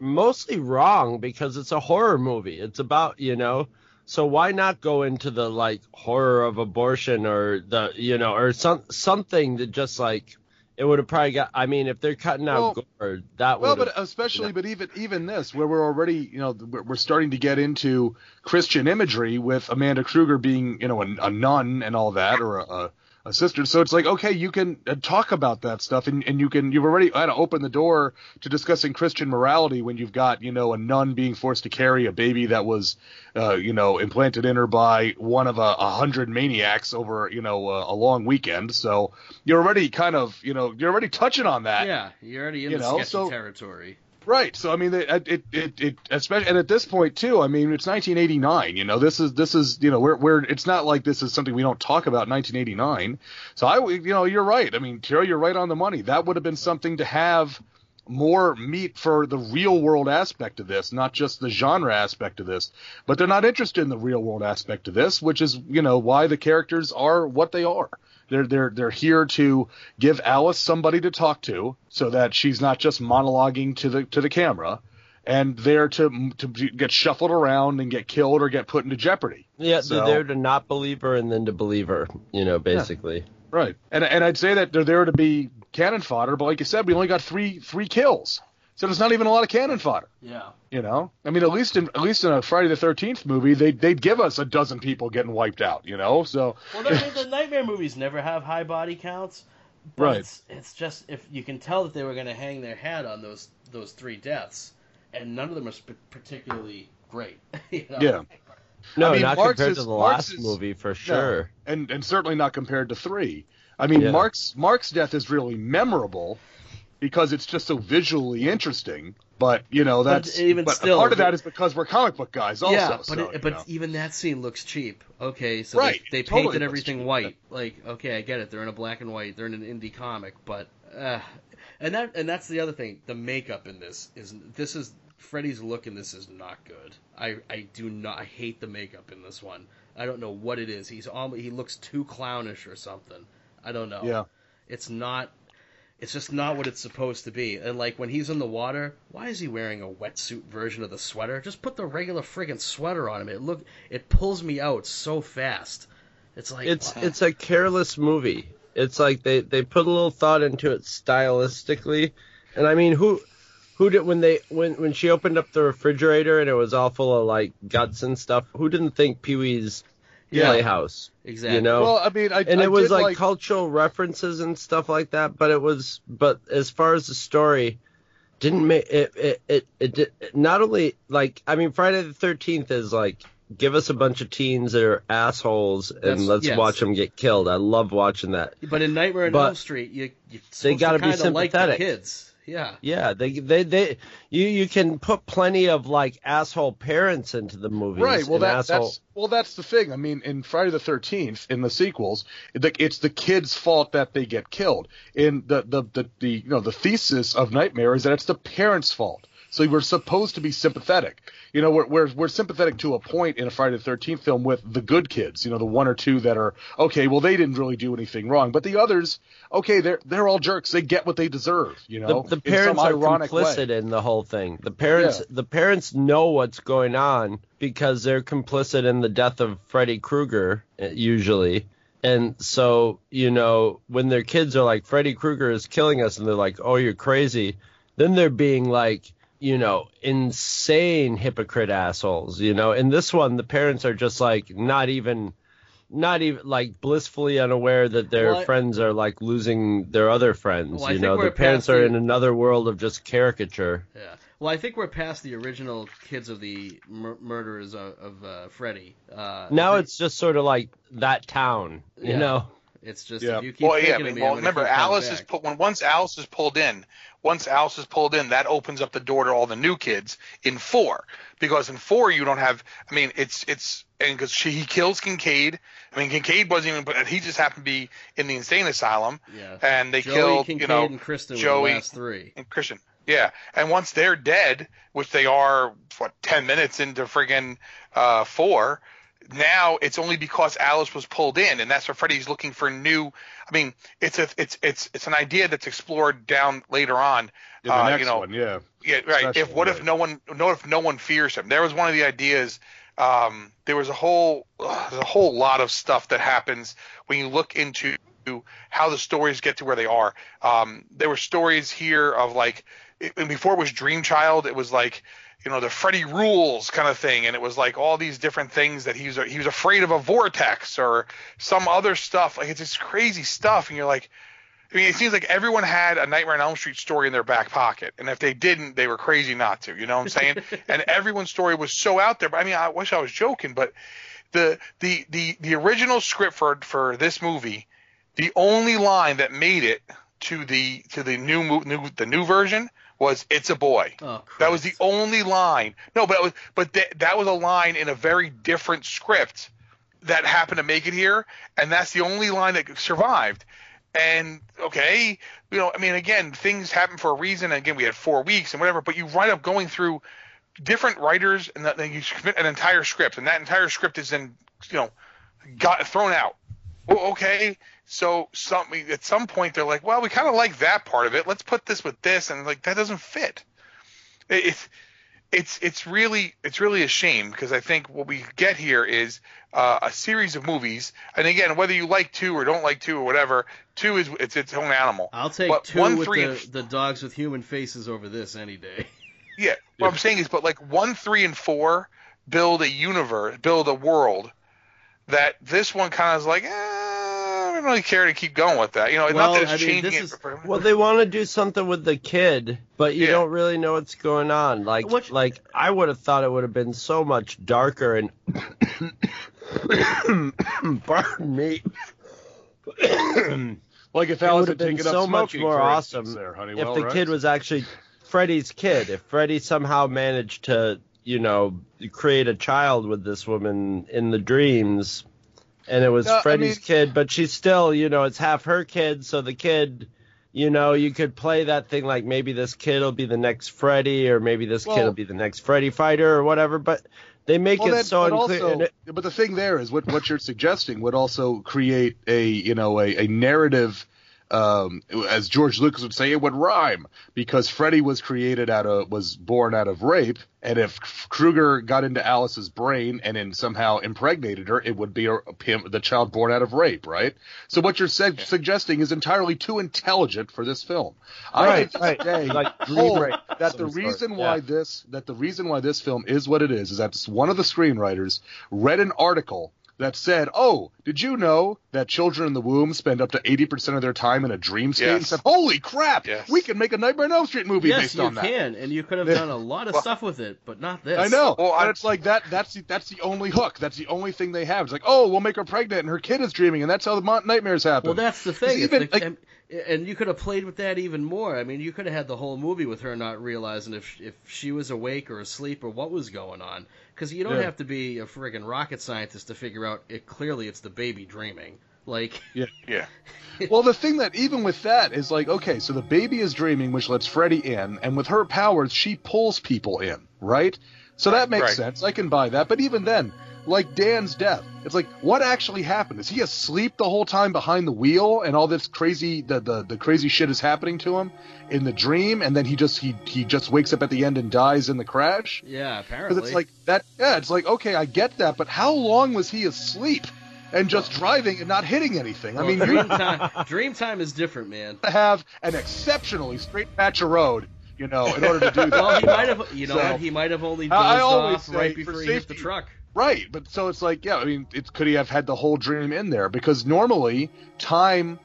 Speaker 2: Mostly wrong because it's a horror movie. It's about you know. So why not go into the like horror of abortion or the you know or some something that just like it would have probably got. I mean, if they're cutting out
Speaker 4: Well-
Speaker 2: gore, that would Well,
Speaker 4: but especially, but even even this, where we're already, you know, we're we're starting to get into Christian imagery with Amanda Krueger being, you know, a, a nun and all that, or a, a, sister. So it's like, okay, you can uh, talk about that stuff, and, and you can you've already had to open the door to discussing Christian morality when you've got, you know, a nun being forced to carry a baby that was, uh, you know, implanted in her by one of a, a hundred maniacs over, you know, a, a long weekend. So you're already kind of, you know, you're already touching on that.
Speaker 3: Yeah, you're already in
Speaker 4: You
Speaker 3: the
Speaker 4: know,
Speaker 3: sketchy
Speaker 4: so-
Speaker 3: territory.
Speaker 4: Right. So I mean, it it it, it especially and at this point too. I mean, it's 1989. You know, this is this is you know we're we're it's not like this is something we don't talk about in 1989. So I you know you're right. I mean, Terry, you're right on the money. That would have been something to have more meat for the real world aspect of this, not just the genre aspect of this. But they're not interested in the real world aspect of this, which is you know why the characters are what they are. They're they're they're here to give Alice somebody to talk to, so that she's not just monologuing to the to the camera, and there to to get shuffled around and get killed or get put into jeopardy.
Speaker 2: yeah,
Speaker 4: so-
Speaker 2: they're there to not believe her and then to believe her. You know, basically.
Speaker 4: Right. And and I'd say that they're there to be cannon fodder, but like you said, we only got three three kills, so there's not even a lot of cannon fodder.
Speaker 3: Yeah.
Speaker 4: You know, I mean, at least in at least in a Friday the Thirteenth movie, they they'd give us a dozen people getting wiped out. You know, so
Speaker 3: Well, the, the nightmare movies never have high body counts. But
Speaker 4: Right.
Speaker 3: It's, it's just if you can tell that they were going to hang their hat on those those three deaths, and none of them are sp- particularly great. you know?
Speaker 4: yeah.
Speaker 2: No,
Speaker 4: I mean,
Speaker 2: not
Speaker 4: Marx
Speaker 2: compared
Speaker 4: is-
Speaker 2: to the
Speaker 4: Marx
Speaker 2: last
Speaker 4: is-
Speaker 2: movie for
Speaker 4: No,
Speaker 2: sure.
Speaker 4: and and certainly not compared to three. I mean,
Speaker 2: Yeah.
Speaker 4: Mark's Mark's death is really memorable because it's just so visually interesting. But you know,
Speaker 3: But
Speaker 4: that's
Speaker 3: even
Speaker 4: but
Speaker 3: still,
Speaker 4: part of that is because we're comic book guys. Also,
Speaker 3: yeah, but
Speaker 4: so,
Speaker 3: it, but
Speaker 4: know.
Speaker 3: even that scene looks cheap. Okay, so
Speaker 4: Right,
Speaker 3: they, they
Speaker 4: totally
Speaker 3: painted everything
Speaker 4: cheap.
Speaker 3: white. Like, okay, I get it. They're in a black and white. They're in an indie comic, but uh, and that and that's the other thing. The makeup in this is this is Freddy's look in this is not good. I I do not. I hate the makeup in this one. I don't know what it is. He's almost he looks too clownish or something. I don't know.
Speaker 4: yeah.
Speaker 3: It's not. It's just not what it's supposed to be. And like when he's in the water, why is he wearing a wetsuit version of the sweater? Just put the regular friggin' sweater on him. It look it pulls me out so fast. It's like
Speaker 2: it's
Speaker 3: wow.
Speaker 2: it's a careless movie. It's like they they put a little thought into it stylistically, and I mean who who did when they when when she opened up the refrigerator and it was all full of like guts and stuff. Who didn't think Pee Wee's
Speaker 4: Yeah.
Speaker 2: Playhouse?
Speaker 3: exactly.
Speaker 2: You know,
Speaker 4: Well, I mean, I
Speaker 2: and
Speaker 4: I
Speaker 2: it was like,
Speaker 4: like
Speaker 2: cultural references and stuff like that. But it was but as far as the story. Didn't make it, it, it, it, did not only like I mean Friday the Thirteenth is like give us a bunch of teens that are assholes and
Speaker 3: That's-
Speaker 2: let's
Speaker 3: yes.
Speaker 2: watch them get killed. I love watching that.
Speaker 3: But in Nightmare on Elm Street, you you
Speaker 2: they
Speaker 3: got
Speaker 2: gotta be
Speaker 3: of like the
Speaker 2: sympathetic.
Speaker 3: kids. Yeah.
Speaker 2: Yeah, they they they you you can put plenty of like asshole parents into the movies.
Speaker 4: Right. Well, that,
Speaker 2: asshole,
Speaker 4: that's well, that's the thing. I mean, in Friday the Thirteenth, in the sequels, it's the kid's fault that they get killed. In the, the the the you know the thesis of Nightmare is that it's the parents' fault. So we're supposed to be sympathetic. You know, we're, we're we're sympathetic to a point in a Friday the Thirteenth film with the good kids. You know, the one or two that are okay. Well, they didn't really do anything wrong, but the others, okay, they're they're all jerks. They get what they deserve. You know,
Speaker 2: the, the parents are complicit
Speaker 4: way.
Speaker 2: in the whole thing. The parents
Speaker 4: Yeah.
Speaker 2: the parents know what's going on because they're complicit in the death of Freddy Krueger uh, usually. And so, you know, when their kids are like Freddy Krueger is killing us and they're like, "Oh, you're crazy." Then they're being like, you know, insane hypocrite assholes, you know. In this one, the parents are just like not even not even like blissfully unaware that their
Speaker 3: Well,
Speaker 2: friends are like losing their other friends.
Speaker 3: Well,
Speaker 2: you know,
Speaker 3: we're
Speaker 2: their parents
Speaker 3: past
Speaker 2: are in another world of just caricature.
Speaker 3: Yeah. Well, I think we're past the original kids of the mur- murderers of, of uh, Freddy. Uh,
Speaker 2: Now
Speaker 3: think
Speaker 2: it's just sort of like that town, you
Speaker 3: Yeah.
Speaker 2: know.
Speaker 3: it's just
Speaker 4: Yeah.
Speaker 3: if you keep
Speaker 5: Well, yeah. I mean,
Speaker 3: of me,
Speaker 5: well, remember,
Speaker 3: keep coming
Speaker 5: Alice is
Speaker 3: back.
Speaker 5: put when once Alice is pulled in. Once Alice is pulled in, that opens up the door to all the new kids in four. Because in four, you don't have. I mean, it's it's and because she he kills Kincaid. I mean, Kincaid wasn't even, but he just happened to be in the insane asylum.
Speaker 3: Yeah.
Speaker 5: And they
Speaker 3: Joey,
Speaker 5: killed,
Speaker 3: Kincaid,
Speaker 5: you know,
Speaker 3: and Kristen
Speaker 5: Joey
Speaker 3: the last three.
Speaker 5: and Christian. Yeah, and once they're dead, which they are, what ten minutes into friggin' uh, four, now it's only because Alice was pulled in, and that's where Freddy's looking for new. I mean, it's a it's it's it's an idea that's explored down later on.
Speaker 4: In the
Speaker 5: uh,
Speaker 4: next
Speaker 5: you know,
Speaker 4: one, yeah.
Speaker 5: yeah, right. If what if no one, no, if no one fears him? There was one of the ideas. Um, there was a whole, uh, there's a whole lot of stuff that happens when you look into how the stories get to where they are. Um, there were stories here of like, it, and before it was Dream Child, it was like, you know, the Freddy rules kind of thing, and it was like all these different things that he was he was afraid of a vortex or some other stuff. Like it's this crazy stuff, and you're like, I mean, it seems like everyone had a Nightmare on Elm Street story in their back pocket, and if they didn't, they were crazy not to. You know what I'm saying? and everyone's story was so out there. But I mean, I wish I was joking, but the the the the original script for for this movie, the only line that made it to the to the new new the new version was "It's a boy."
Speaker 3: Oh,
Speaker 5: That was the only line. No, but was, but th- that was a line in a very different script that happened to make it here, and that's the only line that survived. And okay, you know, I mean, again, things happen for a reason. And again, we had four weeks and whatever, but you wind up going through different writers, and then you submit an entire script, and that entire script is then, you know, got thrown out. Well, okay, so some at some point they're like, well, we kind of like that part of it. Let's put this with this, and like that doesn't fit. It, it's it's it's really it's really a shame because I think what we get here is uh, a series of movies, and again, whether you like two or don't like two or whatever, two is it's its own animal.
Speaker 3: I'll take
Speaker 5: But
Speaker 3: two
Speaker 5: one,
Speaker 3: with
Speaker 5: three,
Speaker 3: the,
Speaker 5: and
Speaker 3: the dogs with human faces over this any day.
Speaker 5: Yeah, what I'm saying is, but like one, three, and four build a universe, build a world that this one kind of is like, eh, don't really care to keep going with that. You know,
Speaker 3: Well,
Speaker 5: not that it's
Speaker 3: I mean,
Speaker 5: changing
Speaker 3: this
Speaker 5: it.
Speaker 3: is-
Speaker 5: for-
Speaker 2: Well, they want to do something with the kid, but you
Speaker 5: Yeah.
Speaker 2: don't really know what's going on. Like,
Speaker 3: What-
Speaker 2: like I would have thought it would have been so much darker and pardon me.
Speaker 4: Like if
Speaker 2: it
Speaker 4: Alice
Speaker 2: would
Speaker 4: had
Speaker 2: have been
Speaker 4: taken
Speaker 2: so
Speaker 4: up
Speaker 2: much more awesome
Speaker 4: there,
Speaker 2: if
Speaker 4: Honeywell,
Speaker 2: the
Speaker 4: right?
Speaker 2: kid was actually Freddy's kid. If Freddy somehow managed to, you know, create a child with this woman in the dreams, and it was
Speaker 4: No, I
Speaker 2: Freddy's
Speaker 4: mean-
Speaker 2: kid, but she's still, you know, it's half her kid, so the kid. You know, you could play that thing like maybe this kid will be the next Freddy, or maybe this kid will be the next Freddy fighter, or whatever. But they make
Speaker 4: Well,
Speaker 2: it
Speaker 4: then-
Speaker 2: so
Speaker 4: but
Speaker 2: unclear.
Speaker 4: also,
Speaker 2: it-
Speaker 4: but the thing there is what what you're suggesting would also create a you know a, a narrative. Um, as George Lucas would say, it would rhyme because Freddy was created out of was born out of rape, and if Krueger got into Alice's brain and then somehow impregnated her, it would be a, him, the child born out of rape, right? So what you're su- suggesting is entirely too intelligent for this film. I
Speaker 2: Right,
Speaker 4: think
Speaker 2: right.
Speaker 4: today
Speaker 2: Like dream
Speaker 4: that the
Speaker 2: some sort.
Speaker 4: reason why
Speaker 2: Yeah.
Speaker 4: this that the reason why this film is what it is is that one of the screenwriters read an article that said, "Oh, did you know that children in the womb spend up to 80% of their time in a dream state?" And said, "Holy crap!
Speaker 5: Yes.
Speaker 4: We can make a Nightmare on Elm Street movie
Speaker 3: yes,
Speaker 4: based
Speaker 3: you
Speaker 4: on that."
Speaker 3: Yes, you can, and you could have done a lot of
Speaker 5: Well-
Speaker 3: stuff with it, but not this.
Speaker 4: I know.
Speaker 5: Well,
Speaker 4: and
Speaker 5: I-
Speaker 4: it's like that. That's the, that's the only hook. That's the only thing they have. It's like, oh, we'll make her pregnant, and her kid is dreaming, and that's how the nightmares happen.
Speaker 3: Well, that's the thing. If
Speaker 4: even,
Speaker 3: the-
Speaker 4: like-
Speaker 3: and, and you could have played with that even more. I mean, you could have had the whole movie with her not realizing if if she was awake or asleep or what was going on. Because you don't
Speaker 4: Yeah.
Speaker 3: have to be a friggin' rocket scientist to figure out it. Clearly, it's the baby dreaming. Like,
Speaker 5: yeah, Yeah.
Speaker 4: well, the thing that even with that is like, okay, so the baby is dreaming, which lets Freddy in, and with her powers, she pulls people in, right? So that makes
Speaker 5: Right.
Speaker 4: sense. I can buy that. But even then, like Dan's death, it's like, what actually happened? Is he asleep the whole time behind the wheel, and all this crazy, the the, the crazy shit is happening to him in the dream, and then he just he he just wakes up at the end and dies in the crash?
Speaker 3: yeah, apparently.
Speaker 4: it's like that. Yeah, it's like okay, I get that, but how long was he asleep and just driving and not hitting anything? I mean,
Speaker 3: dream time. Dream time is different, man.
Speaker 4: to have an exceptionally straight patch of road, you know, in order to do that.
Speaker 3: Well, he might have. You know
Speaker 4: So-
Speaker 3: He might have only dozed off right
Speaker 4: for
Speaker 3: before he hit the truck.
Speaker 4: Right, but so it's like, yeah, I mean, it's could he have had the whole dream in there? Because normally, time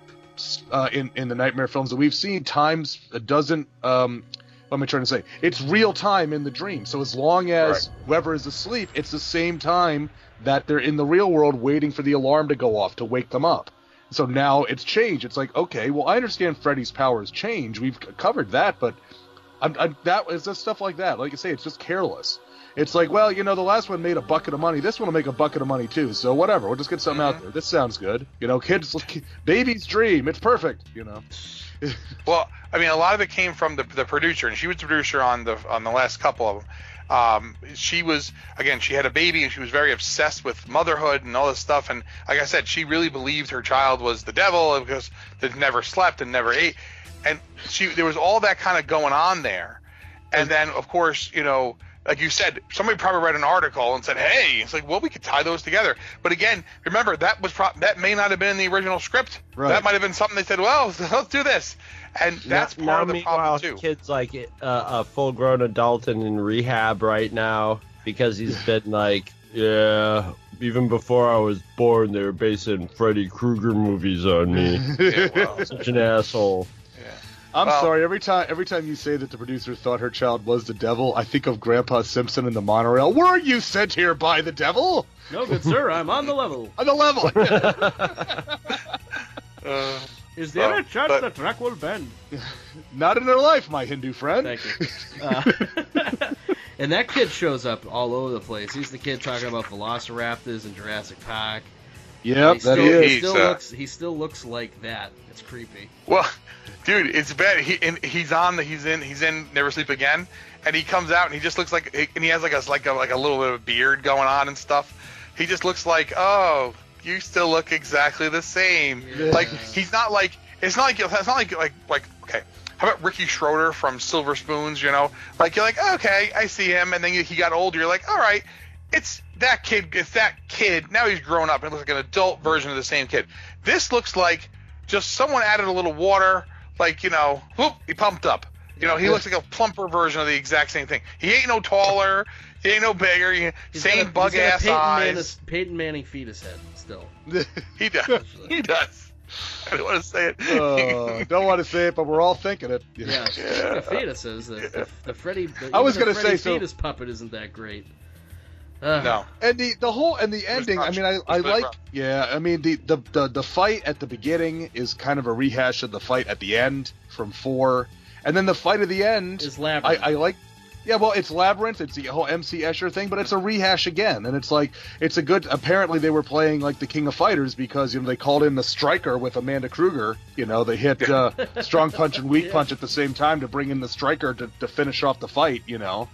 Speaker 4: uh, in in the nightmare films that we've seen, times doesn't. Um, what am I trying to say? It's real time in the dream. So as long as whoever is asleep, it's the same time that they're in the real world waiting for the alarm to go off to wake them up. So now it's changed. It's like, okay, well, I understand Freddy's powers change. We've covered that, but I'm, I'm, that is just stuff like that. Like I say, it's just careless. It's like, well, you know, the last one made a bucket of money. This one will make a bucket of money too. So whatever, we'll just get something out there. This sounds good. You know, kids, baby's dream. It's perfect. You know.
Speaker 5: Well, I mean, a lot of it came from the, the producer, and she was the producer on the on the last couple of them. Um, she was again, she had a baby, and she was very obsessed with motherhood and all this stuff. And like I said, she really believed her child was the devil because they never slept and never ate. And she there was all that kind of going on there. And then, of course, you know, like you said, somebody probably read an article and said, "Hey, it's like, well, we could tie those together." But again, remember that was pro- that may not have been in the original script.
Speaker 4: Right.
Speaker 5: That might have been something they said, "Well, let's do this," and that's
Speaker 2: now,
Speaker 5: part
Speaker 2: now
Speaker 5: of the problem too.
Speaker 2: kid's like uh, a full-grown adult and in rehab right now because he's been like, yeah. Even before I was born, they were basing Freddy Krueger movies on me.
Speaker 5: Yeah, well,
Speaker 2: Such an asshole.
Speaker 4: I'm
Speaker 5: Well-
Speaker 4: sorry. Every time, every time you say that the producer thought her child was the devil, I think of Grandpa Simpson in the monorail. Were you sent here by the devil?
Speaker 3: No, good sir, I'm on the level.
Speaker 4: On the level.
Speaker 5: uh,
Speaker 3: Is there
Speaker 5: Well,
Speaker 3: a chance
Speaker 5: but-
Speaker 3: the track will bend?
Speaker 4: Not in their life, my Hindu friend.
Speaker 3: Thank you. Uh, and that kid shows up all over the place. He's the kid talking about Velociraptors and Jurassic Park.
Speaker 4: Yep,
Speaker 3: he
Speaker 4: that
Speaker 3: still,
Speaker 4: he
Speaker 3: he still
Speaker 5: uh,
Speaker 3: looks. He still looks like that. It's creepy.
Speaker 5: well, dude, it's bad. He and he's on the he's in he's in Never Sleep Again, and he comes out and he just looks like and he has like a like a like a little bit of beard going on and stuff. He just looks like oh, you still look exactly the same.
Speaker 3: Yeah.
Speaker 5: Like he's not like it's not like it's not like like like okay. How about Ricky Schroder from Silver Spoons? You know, like you're like okay, I see him, and then he got older. You're like, all right, it's that kid. It's that kid. Now he's grown up and looks like an adult version of the same kid. This looks like just someone added a little water, like you know, whoop, he pumped up. You know, he looks like a plumper version of the exact same thing. He ain't no taller. He ain't no bigger. He,
Speaker 3: He's
Speaker 5: same
Speaker 3: got a,
Speaker 5: bug
Speaker 3: he's got a
Speaker 5: ass
Speaker 3: Peyton
Speaker 5: eyes.
Speaker 3: Manning, Peyton Manning fetus head still.
Speaker 5: He does. he does. I don't want to say it.
Speaker 4: Uh, don't want to say it, but we're all thinking it. you know.
Speaker 3: Yeah, speaking of fetuses, the, the, the Freddy. The,
Speaker 4: I was gonna
Speaker 3: Freddy
Speaker 4: say, so-
Speaker 3: fetus puppet isn't that great. Uh,
Speaker 5: no.
Speaker 4: And the the whole and the ending. I mean, I, I like.
Speaker 5: rough.
Speaker 4: Yeah, I mean the, the the the fight at the beginning is kind of a rehash of the fight at the end from four, and then the fight at the end
Speaker 3: is
Speaker 4: I,
Speaker 3: labyrinth.
Speaker 4: I like. Yeah, well, it's labyrinth. It's the whole MC Escher thing, but it's a rehash again, and it's like it's a good. Apparently, they were playing like the King of Fighters because you know they called in the Striker with Amanda Krueger. You know, they hit uh, Strong Punch and Weak
Speaker 3: Yeah.
Speaker 4: Punch at the same time to bring in the Striker to, to finish off the fight. You know,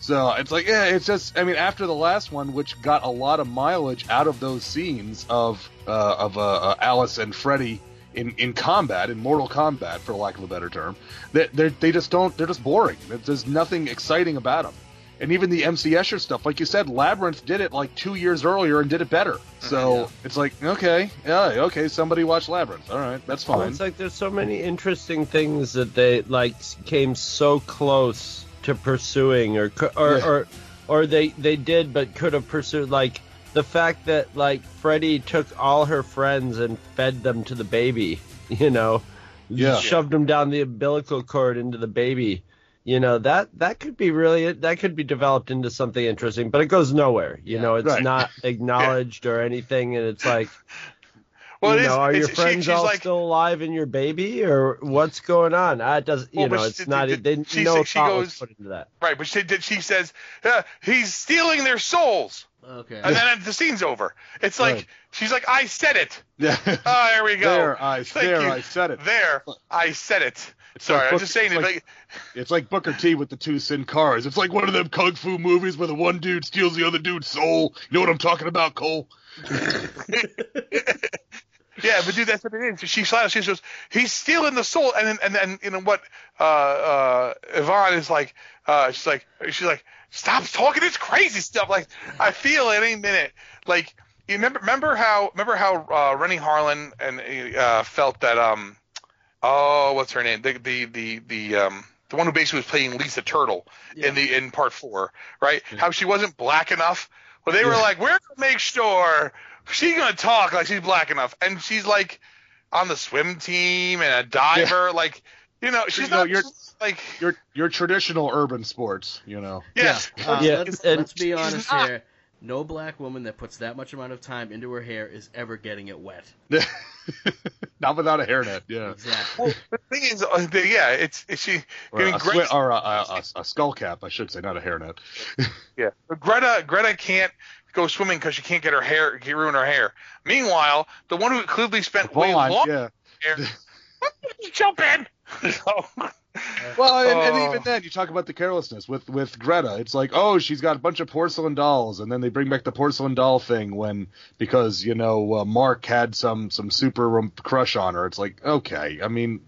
Speaker 4: so it's like yeah, it's just. I mean, after the last one, which got a lot of mileage out of those scenes of uh, of uh, uh, Alice and Freddy in, in combat, in Mortal Kombat, for lack of a better term, that they they just don't. They're just boring. There's nothing exciting about them. And even the MC Escher stuff, like you said, Labyrinth did it like two years earlier and did it better. So
Speaker 3: Yeah.
Speaker 4: it's like, okay, yeah, okay, somebody watch Labyrinth. All right, that's
Speaker 2: Well,
Speaker 4: fine.
Speaker 2: it's like there's so many interesting things that they like came so close to pursuing, or or
Speaker 4: Yeah.
Speaker 2: or, or they they did but could have pursued. Like the fact that like Freddy took all her friends and fed them to the baby, you know,
Speaker 4: Yeah.
Speaker 2: shoved them down the umbilical cord into the baby. You know that that could be really that could be developed into something interesting, but it goes nowhere. You
Speaker 3: Yeah.
Speaker 2: know, it's
Speaker 4: Right.
Speaker 2: not acknowledged or anything, and it's like,
Speaker 5: Well,
Speaker 2: you know, are your friends
Speaker 5: she's
Speaker 2: all
Speaker 5: like-
Speaker 2: still alive in your baby, or what's going on? It does, you
Speaker 5: Well, but
Speaker 2: know,
Speaker 5: she-
Speaker 2: it's not.
Speaker 5: she-
Speaker 2: They
Speaker 5: she-
Speaker 2: no
Speaker 5: she
Speaker 2: thought was
Speaker 5: goes-
Speaker 2: put into that.
Speaker 5: Right, but she did. She says uh, he's stealing their souls,
Speaker 3: Okay.
Speaker 5: and then the scene's over. It's like
Speaker 2: Right.
Speaker 5: she's like, "I said it."
Speaker 4: Yeah.
Speaker 5: Oh, there we go.
Speaker 4: There, I-
Speaker 5: Thank
Speaker 4: there,
Speaker 5: you.
Speaker 4: I said it.
Speaker 5: There, I said it.
Speaker 4: It's
Speaker 5: Sorry,
Speaker 4: like
Speaker 5: I'm just saying
Speaker 4: it's
Speaker 5: it.
Speaker 4: like-
Speaker 5: Like,
Speaker 4: It's like Booker T with the two sin cars. It's like one of them kung fu movies where the one dude steals the other dude's soul. You know what I'm talking about, Cole?
Speaker 5: yeah, but dude, that's what it is. She slaps. She goes, "He's stealing the soul," and then and then you know what? Uh, uh, Yvonne is like, uh, she's like, she's like, "Stop talking this crazy stuff." Like, I feel it any minute. Like, you remember remember how remember how uh, Renny Harlin and uh, felt that um, oh, what's her name? The the the the um. The one who basically was playing Lisa Turtle in the in part four, right? How she wasn't black enough. Well, they were like, "We're gonna make sure she's gonna talk like she's black enough," and she's like on the swim team and a diver, like you know, she's
Speaker 4: You know,
Speaker 5: not
Speaker 4: you're-
Speaker 5: like
Speaker 4: Your your traditional urban sports, you know.
Speaker 5: yes,
Speaker 3: Uh,
Speaker 2: Yeah,
Speaker 3: let's, let's be honest
Speaker 5: not-
Speaker 3: here. No black woman that puts that much amount of time into her hair is ever getting it wet.
Speaker 4: Not without a hairnet, yeah.
Speaker 3: Exactly.
Speaker 5: Well, the thing is, uh, the, yeah, it's, it's she.
Speaker 4: Or,
Speaker 5: I mean,
Speaker 4: a,
Speaker 5: Gre-
Speaker 4: swi- or a, a, a, a skull cap, I should say, not a hairnet.
Speaker 5: yeah, Greta Greta can't go swimming because she can't get her hair, get ruin her hair. Meanwhile, the one who clearly spent way
Speaker 4: Vaughn,
Speaker 5: long
Speaker 4: yeah.
Speaker 5: hair, jump in. So,
Speaker 4: Well, and, and
Speaker 5: Oh.
Speaker 4: even then, you talk about the carelessness with with Greta. It's like, oh, she's got a bunch of porcelain dolls, and then they bring back the porcelain doll thing when because you know uh, Mark had some some super crush on her. It's like, okay, I mean,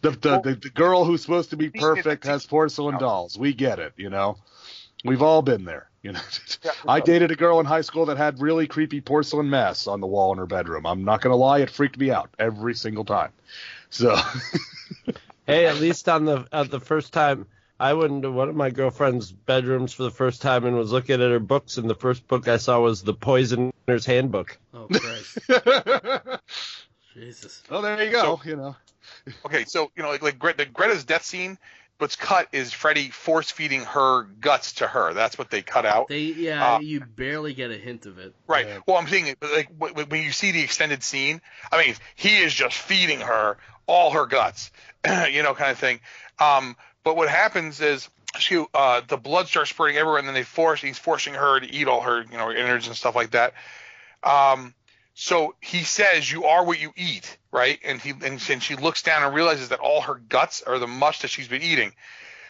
Speaker 4: the the, the the girl who's supposed to be perfect has porcelain dolls. We get it, you know. We've all been there, you know. I dated a girl in high school that had really creepy porcelain masks on the wall in her bedroom. I'm not gonna lie, it freaked me out every single time. So.
Speaker 2: Hey, at least on the at the first time, I went into one of my girlfriend's bedrooms for the first time and was looking at her books, and the first book I saw was the Poisoner's Handbook.
Speaker 3: Oh Christ. Jesus.
Speaker 4: Oh, there you go. you know.
Speaker 5: okay, so you know, like like Gre- the Greta's death scene, what's cut is Freddy force feeding her guts to her. That's what they cut out.
Speaker 3: They yeah,
Speaker 5: Uh,
Speaker 3: you barely get a hint of it.
Speaker 5: Right.
Speaker 4: Yeah.
Speaker 5: Well, I'm saying like w- w- when you see the extended scene, I mean, he is just feeding her all her guts, you know, kind of thing. Um, but what happens is she, uh, the blood starts spurting everywhere, and then they force he's forcing her to eat all her, you know, innards and stuff like that. Um, so he says, "You are what you eat," right? And he and, and she looks down and realizes that all her guts are the mush that she's been eating.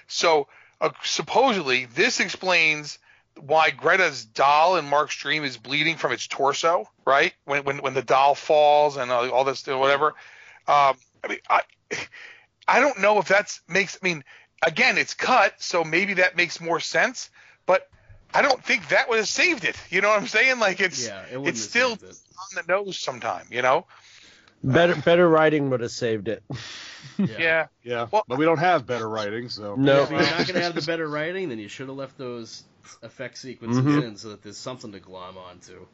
Speaker 5: So uh, supposedly, this explains why Greta's doll in Mark's dream is bleeding from its torso, right? When when when the doll falls and all, all this whatever. Um, I mean, I I don't know if that's makes. I mean, again, it's cut, so maybe that makes more sense. But I don't think that would have saved it. You know what I'm saying? Like it's
Speaker 3: Yeah, it
Speaker 5: it's still
Speaker 3: it.
Speaker 5: On the nose sometime. You know?
Speaker 2: Better better writing would have saved it.
Speaker 3: Yeah.
Speaker 4: Yeah,
Speaker 5: Well-
Speaker 4: but we don't have better writing, so
Speaker 2: No.
Speaker 3: If you're not gonna have the better writing, then you should have left those effect sequences
Speaker 2: Mhm.
Speaker 3: in so that there's something to glom onto.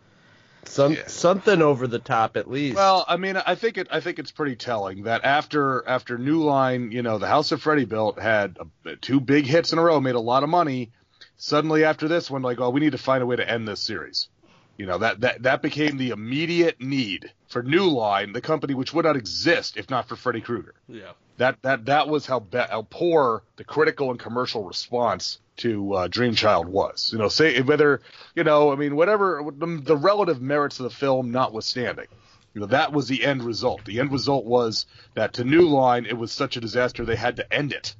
Speaker 2: Some
Speaker 5: Yeah.
Speaker 2: something over the top at least.
Speaker 4: Well, I mean, I think it. I think it's pretty telling that after after New Line, you know, the House of Freddy built had a, two big hits in a row, made a lot of money. Suddenly, after this one, like, oh, we need to find a way to end this series. You know, that that that became the immediate need for New Line, the company which would not exist if not for Freddy Krueger.
Speaker 3: Yeah.
Speaker 4: That that that was how be- how poor the critical and commercial response to uh, Dream Child was. You know, say whether you know, I mean, whatever the, the relative merits of the film notwithstanding, you know, that was the end result. The end result was that to New Line, it was such a disaster they had to end it.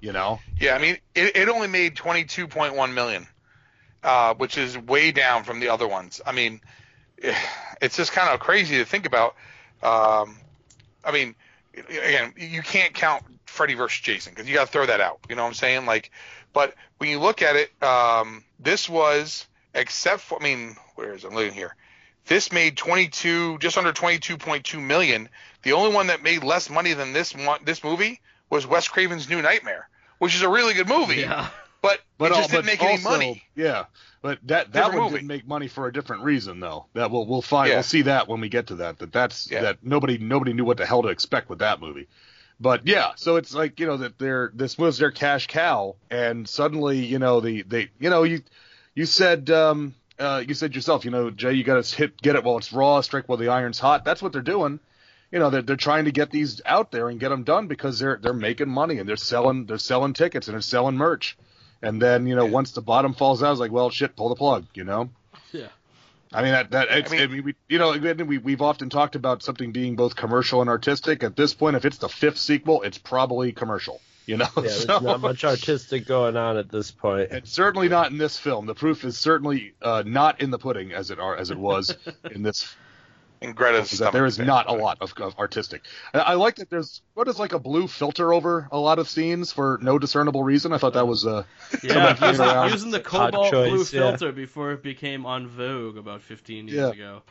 Speaker 4: You know,
Speaker 5: Yeah. I mean, it, it only made 22.1 million, uh, which is way down from the other ones. I mean, it's just kind of crazy to think about. Um, I mean, again, you can't count Freddy versus Jason because you got to throw that out. You know what I'm saying? Like, but when you look at it, um, this was except for I mean, where is it? I'm looking here. This made 22, just under 22.2 million. The only one that made less money than this one, this movie was Wes Craven's New Nightmare, which is a really good movie.
Speaker 3: Yeah.
Speaker 5: But,
Speaker 4: But,
Speaker 5: it just didn't
Speaker 4: but
Speaker 5: make any money.
Speaker 4: Yeah, but that that one
Speaker 5: movie.
Speaker 4: didn't make money for a different reason though. That we'll we'll find
Speaker 5: Yeah.
Speaker 4: we'll see that when we get to that. That that's
Speaker 5: Yeah.
Speaker 4: that nobody nobody knew what the hell to expect with that movie. But yeah, so it's like you know that they're this was their cash cow, and suddenly you know the they you know you you said um uh you said yourself you know Jay you got to hit get it while it's raw strike while the iron's hot. That's what they're doing. You know they're they're trying to get these out there and get them done because they're they're making money and they're selling they're selling tickets and they're selling merch. And then you know once the bottom falls out, it's like well shit pull the plug. You know.
Speaker 3: Yeah.
Speaker 4: I mean that that it's, I
Speaker 5: I
Speaker 4: mean,
Speaker 5: mean-
Speaker 4: we you know we we've often talked about something being both commercial and artistic. At this point, if it's the fifth sequel, it's probably commercial. You know,
Speaker 2: Yeah, there's not much artistic going on at this point.
Speaker 4: and certainly not in this film. The proof is certainly uh, not in the pudding as it are as it was in this.
Speaker 5: And Greta's
Speaker 4: That there is
Speaker 5: stomach.
Speaker 4: not a lot of, of artistic. I, I like that there's what is like a blue filter over a lot of scenes for no discernible reason. I thought that was uh,
Speaker 6: Yeah, using, using the
Speaker 2: Odd
Speaker 6: cobalt blue
Speaker 2: choice, yeah.
Speaker 6: filter before it became on Vogue about 15 years
Speaker 4: Yeah.
Speaker 6: ago.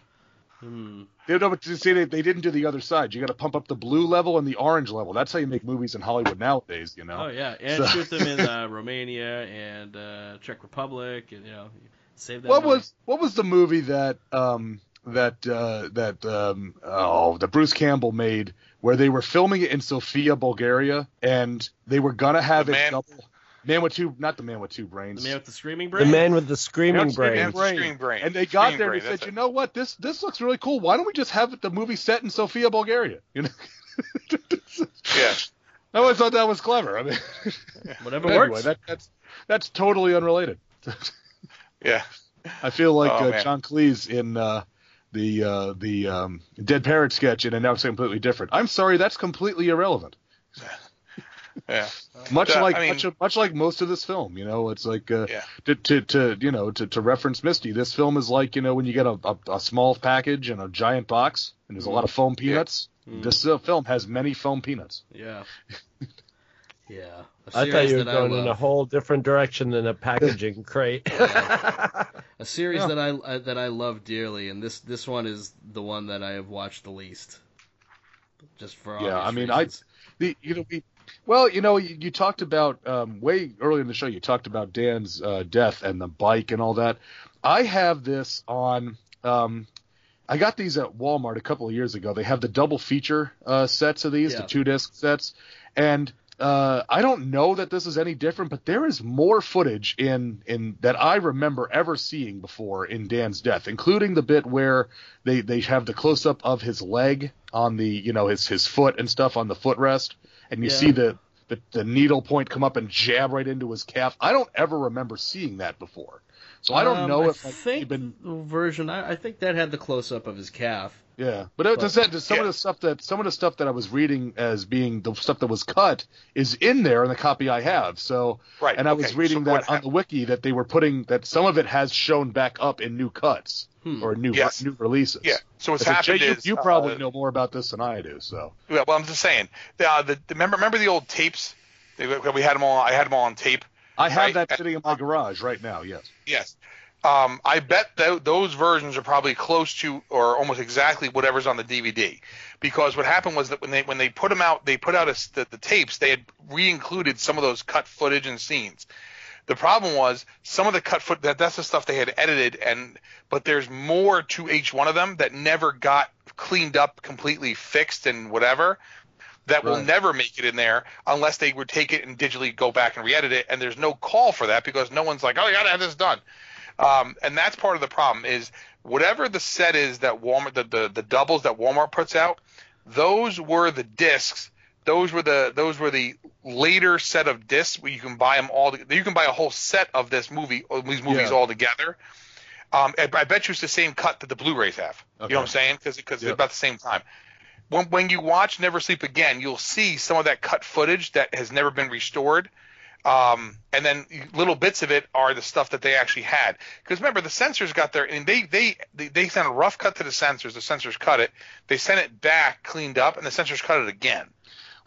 Speaker 6: Hmm.
Speaker 4: You know, but you see, they, they didn't do the other side. You got to pump up the blue level and the orange level. That's how you make movies in Hollywood nowadays. You know.
Speaker 6: Oh yeah, and
Speaker 4: So-
Speaker 6: shoot them in uh, Romania and uh, Czech Republic, and you know, save that.
Speaker 4: What
Speaker 6: money.
Speaker 4: was what was the movie that um that uh that um oh that Bruce Campbell made where they were filming it in Sofia, Bulgaria, and they were gonna have
Speaker 5: The
Speaker 4: it
Speaker 5: man-
Speaker 4: double man with two not the man with two brains.
Speaker 6: the man with the screaming
Speaker 2: The
Speaker 6: brain?
Speaker 2: man with the
Speaker 4: Man
Speaker 2: screaming
Speaker 4: with the
Speaker 2: brain.
Speaker 5: brain. Screen brain.
Speaker 4: And they got
Speaker 5: Screen
Speaker 4: there
Speaker 5: brain,
Speaker 4: and they
Speaker 5: that's
Speaker 4: said,
Speaker 5: it.
Speaker 4: you know what, this this looks really cool. Why don't we just have the movie set in Sofia, Bulgaria? You know.
Speaker 5: Yeah.
Speaker 4: I always thought that was clever. I mean,
Speaker 6: Whatever
Speaker 4: anyway,
Speaker 6: works.
Speaker 4: that, that's that's totally unrelated.
Speaker 5: Yeah.
Speaker 4: I feel like
Speaker 5: Oh,
Speaker 4: uh. John Cleese in uh, the uh, the um, Dead Parrot sketch, and now it's completely different. I'm sorry, that's completely irrelevant.
Speaker 5: Yeah.
Speaker 4: Much
Speaker 5: Yeah,
Speaker 4: like
Speaker 5: I mean-
Speaker 4: much, much like most of this film, you know, it's like uh,
Speaker 5: Yeah.
Speaker 4: to, to to you know to, to reference Misty. This film is like you know when you get a, a, a small package and a giant box, and there's a lot of foam peanuts.
Speaker 6: Mm.
Speaker 4: This uh, film has many foam peanuts.
Speaker 6: Yeah.
Speaker 3: Yeah.
Speaker 2: I thought you were going in a whole different direction than a packaging crate.
Speaker 3: A series
Speaker 4: Yeah.
Speaker 3: that I uh, that I love dearly, and this this one is the one that I have watched the least. Just for
Speaker 4: Yeah, I mean, I- The you know we, well you know you, you talked about um, way early in the show you talked about Dan's uh, death and the bike and all that. I have this on. Um, I got these at Walmart a couple of years ago. They have the double feature uh, sets of these,
Speaker 3: Yeah.
Speaker 4: the two disc sets, and uh, I don't know that this is any different, but there is more footage in in that I remember ever seeing before in Dan's death, including the bit where they they have the close up of his leg on the you know his his foot and stuff on the footrest, and you
Speaker 6: Yeah.
Speaker 4: see the, the the needle point come up and jab right into his calf. I don't ever remember seeing that before, so I don't
Speaker 6: Um,
Speaker 4: know
Speaker 6: I
Speaker 4: if like,
Speaker 6: think
Speaker 4: they've been
Speaker 6: the version. I, I think that had the
Speaker 3: close up of his calf.
Speaker 4: Yeah, but it,
Speaker 6: But-
Speaker 4: does that, does some of the stuff that some of the stuff that I was reading as being the stuff that was cut is in there in the copy I have. So,
Speaker 5: Right.
Speaker 4: and I was reading
Speaker 5: so
Speaker 4: that on the wiki that they were putting that some of it has shown back up in new cuts
Speaker 6: Hmm.
Speaker 4: or new
Speaker 5: Yes.
Speaker 4: new releases.
Speaker 5: Yeah. So what's
Speaker 4: Jay,
Speaker 5: happened
Speaker 4: you,
Speaker 5: is
Speaker 4: you
Speaker 5: uh,
Speaker 4: probably know more about this than I do. So,
Speaker 5: Yeah, well, I'm just saying. The, uh, the, the remember remember the old tapes? They, we had them all. I had them all on tape.
Speaker 4: I have
Speaker 5: Right.
Speaker 4: that sitting in my garage right now. Yes.
Speaker 5: Yes. Um, I bet th- those versions are probably close to or almost exactly whatever's on the DVD, because what happened was that when they when they put them out, they put out a the, the tapes. They had re-included some of those cut footage and scenes. The problem was some of the cut foot that that's the stuff they had edited, and but there's more to each one of them that never got cleaned up, completely fixed, and whatever. That will never make it in there unless they would take it and digitally go back and re-edit it. And there's no call for that because no one's like, oh, you gotta have this done. Um, and that's part of the problem is whatever the set is that Walmart, the, the, the doubles that Walmart puts out, those were the discs. Those were the those were the later set of discs where you can buy them all. You can buy a whole set of this movie, these movies
Speaker 4: Yeah.
Speaker 5: all together. Um, I, I bet you it's the same cut that the Blu-rays have. You know what I'm saying? Because because
Speaker 4: Yep.
Speaker 5: about the same time. When when you watch Never Sleep Again, you'll see some of that cut footage that has never been restored. Um, and then little bits of it are the stuff that they actually had. Because remember, the censors got there and they, they, they, they sent a rough cut to the censors. The censors cut it. They sent it back cleaned up, and the censors cut it again.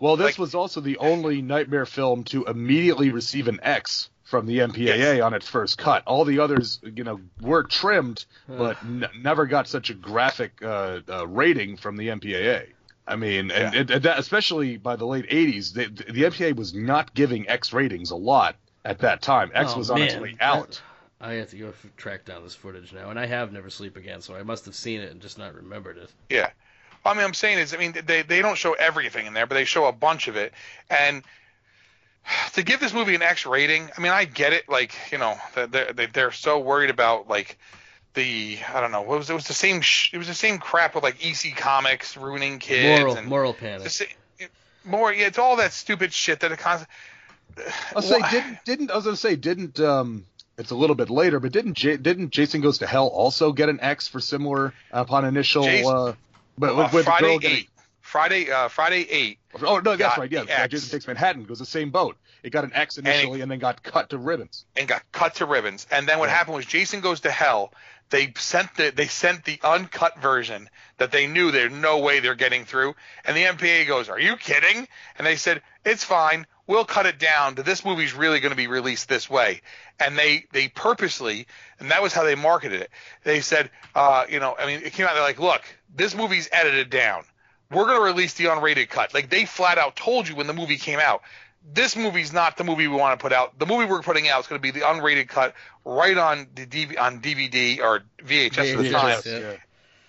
Speaker 4: Well, this
Speaker 5: Like-
Speaker 4: was also the only Nightmare film to immediately receive an X from the MPAA on its first cut. All the others, you know, were trimmed, but n- never got such a graphic uh, uh, rating from the MPAA. I mean, and,
Speaker 5: Yeah.
Speaker 4: and that, especially by the late '80s, the, the MPAA was not giving X ratings a lot at that time. X
Speaker 3: Oh,
Speaker 4: was on its
Speaker 3: man,
Speaker 4: way out.
Speaker 3: I have to go track down this footage now, and I have Never Sleep Again, so I must have seen it and just not remembered it.
Speaker 5: Yeah. I mean, I'm saying is, I mean, they they don't show everything in there, but they show a bunch of it, and to give this movie an X rating, I mean, I get it. Like, you know, they're, they're so worried about like the I don't know what was it was the same sh- it was the same crap with like EC Comics ruining kids
Speaker 3: Moral,
Speaker 5: and
Speaker 3: moral
Speaker 5: the
Speaker 3: panic.
Speaker 5: sa- more. Yeah, it's all that stupid shit that it cons-
Speaker 4: I'll say
Speaker 5: Wha-
Speaker 4: didn't didn't I was gonna say didn't um it's a little bit later, but didn't J- didn't Jason Goes to Hell also get an X for similar upon initial
Speaker 5: Jason-
Speaker 4: uh but
Speaker 5: uh,
Speaker 4: with, with the
Speaker 5: Friday
Speaker 4: girl getting
Speaker 5: eight, Friday uh, Friday eight.
Speaker 4: Oh no, that's right. Yeah, yeah, Jason Takes Manhattan goes the same boat. It got an X initially and then got cut to ribbons.
Speaker 5: and got cut to ribbons. And then what
Speaker 4: Yeah.
Speaker 5: happened was Jason Goes to Hell. They sent the they sent the uncut version that they knew there's no way they're getting through. And the MPA goes, "Are you kidding?" And they said, "It's fine. We'll cut it down. This movie's really going to be released this way." And they they purposely, and that was how they marketed it. They said, uh, you know, I mean, it came out. They're like, "Look, this movie's edited down. We're going to release the unrated cut." Like they flat out told you when the movie came out this movie's not the movie we want to put out. The movie we're putting out is going to be the unrated cut right on the DV, on DVD or VHS at the time.
Speaker 3: yeah.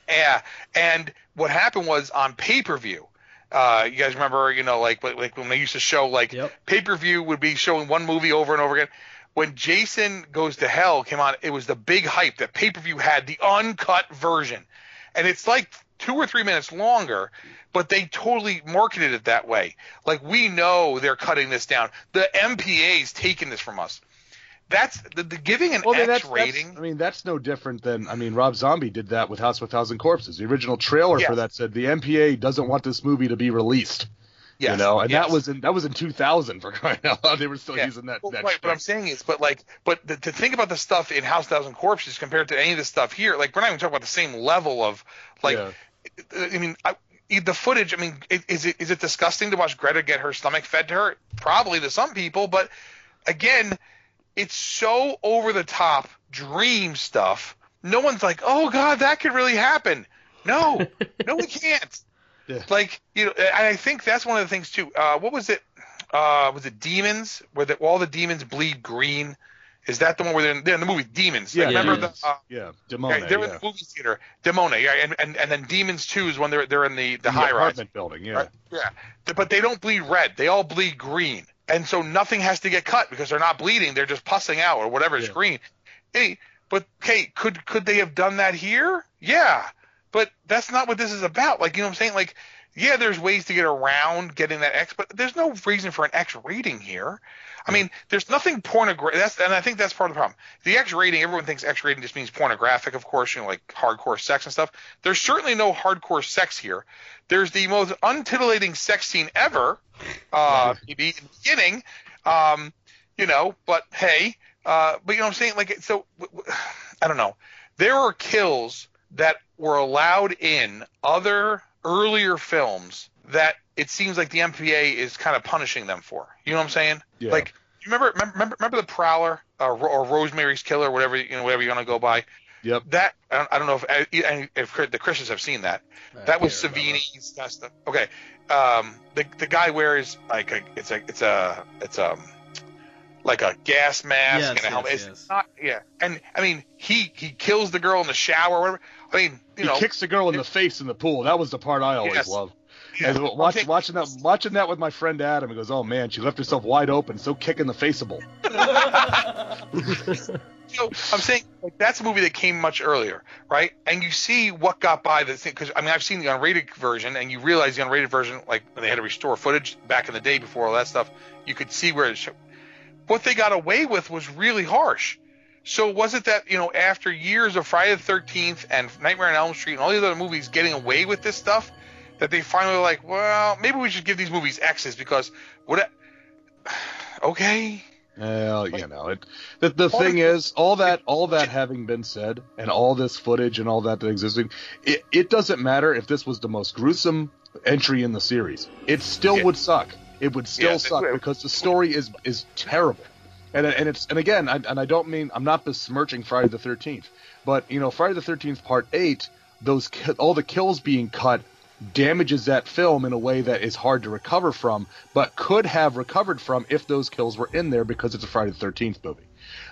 Speaker 5: Yeah, and what happened was on pay per view. Uh, you guys remember, you know, like like when they used to show like
Speaker 3: Yep.
Speaker 5: pay per view would be showing one movie over and over again. When Jason Goes to Hell came on, it was the big hype that pay per view had the uncut version, and it's like two or three minutes longer, but they totally marketed it that way. Like we know they're cutting this down. The MPA's taking this from us. That's the, the giving an
Speaker 4: Well, I mean,
Speaker 5: X
Speaker 4: that's, that's-
Speaker 5: rating.
Speaker 4: I mean, that's no different than I mean, Rob Zombie did that with House of a Thousand Corpses. The original trailer
Speaker 5: Yes.
Speaker 4: for that said the MPA doesn't want this movie to be released.
Speaker 5: yes,
Speaker 4: You know, and
Speaker 5: yes.
Speaker 4: that was in that was in 2000 for crying out loud. They were still
Speaker 5: Yeah.
Speaker 4: using that.
Speaker 5: Well,
Speaker 4: that
Speaker 5: right, what I'm saying is, but like, but the, to think about the stuff in House Thousand Corpses compared to any of the stuff here, like we're not even talking about the same level of, like,
Speaker 4: Yeah.
Speaker 5: I mean, I, the footage. I mean, is it is it disgusting to watch Greta get her stomach fed to her? Probably to some people, but again, it's so over the top dream stuff. No one's like, oh god, that could really happen. No, no, we can't.
Speaker 4: Yeah.
Speaker 5: Like you know, and I think that's one of the things too. Uh, what was it? Uh, was it Demons? Where the, all the demons bleed green? Is that the one where they're in, they're in the movie Demons?
Speaker 4: Yeah,
Speaker 5: remember
Speaker 3: Demons.
Speaker 5: the. Uh,
Speaker 4: yeah,
Speaker 5: yeah, they're
Speaker 4: yeah.
Speaker 5: in the movie theater, Demone, yeah, and, and and then Demons Two is when they're they're in the the
Speaker 4: In
Speaker 5: high rise,
Speaker 4: apartment building, yeah.
Speaker 5: right? Yeah, but they don't bleed red; they all bleed green, and so nothing has to get cut because they're not bleeding; they're just pussing out or whatever is
Speaker 4: Yeah.
Speaker 5: green. Hey, but okay, could could they have done that here? Yeah, but that's not what this is about. Like you know what I'm saying? Like, yeah, there's ways to get around getting that X, but there's no reason for an X rating here. I mean, there's nothing pornographic. That's and I think that's part of the problem. The X rating, everyone thinks X rating just means pornographic, of course, you know, like hardcore sex and stuff. There's certainly no hardcore sex here. There's the most untitillating sex scene ever, uh, maybe in the beginning, um, you know. But hey, uh, but you know what I'm saying? Like, so w- w- I don't know. There are kills that were allowed in other earlier films that it seems like the MPA is kind of punishing them for. You know what I'm saying?
Speaker 4: Yeah.
Speaker 5: Like, you remember remember remember the Prowler uh, or Rosemary's Killer, whatever you know, whatever you want to go by.
Speaker 4: Yep.
Speaker 5: That I don't, I don't know if if, if the Christians have seen that.
Speaker 3: I
Speaker 5: That was. Savini's that stuff. Okay, um, the the guy wears like a it's a it's a it's um like a gas mask
Speaker 3: Yes,
Speaker 5: and a helmet.
Speaker 3: yes,
Speaker 5: it's
Speaker 3: yes.
Speaker 5: not yeah, and I mean he he kills the girl in the shower or whatever. I mean you
Speaker 4: he
Speaker 5: know
Speaker 4: kicks the girl in the face in the pool. That was the part I always
Speaker 5: Yes.
Speaker 4: loved.
Speaker 5: Yeah,
Speaker 4: watch,
Speaker 5: saying-
Speaker 4: watching that, watching that with my friend Adam, he goes, "Oh man, she left herself wide open, so kick in the faceable."
Speaker 5: So I'm saying like, that's a movie that came much earlier, right? And you see what got by the thing because I mean I've seen the unrated version, and you realize the unrated version, like when they had to restore footage back in the day before all that stuff, you could see where it showed. What they got away with was really harsh. So was it that you know after years of Friday the Thirteenth and Nightmare on Elm Street and all these other movies getting away with this stuff, that they finally were like, well, maybe we should give these movies X's because what? Okay,
Speaker 4: Well, you know, it. The, the thing
Speaker 5: the-
Speaker 4: is, all that, all that having been said, and all this footage and all that that existing, it, it doesn't matter if this was the most gruesome entry in the series. It still
Speaker 5: Yeah.
Speaker 4: would suck. It would still
Speaker 5: Yeah,
Speaker 4: suck
Speaker 5: would.
Speaker 4: because the story is is terrible. And and it's and again, I, and I don't mean I'm not besmirching Friday the Thirteenth, but you know, Friday the Thirteenth Part Eight, those all the kills being cut damages that film in a way that is hard to recover from, but could have recovered from if those kills were in there because it's a Friday the Thirteenth movie.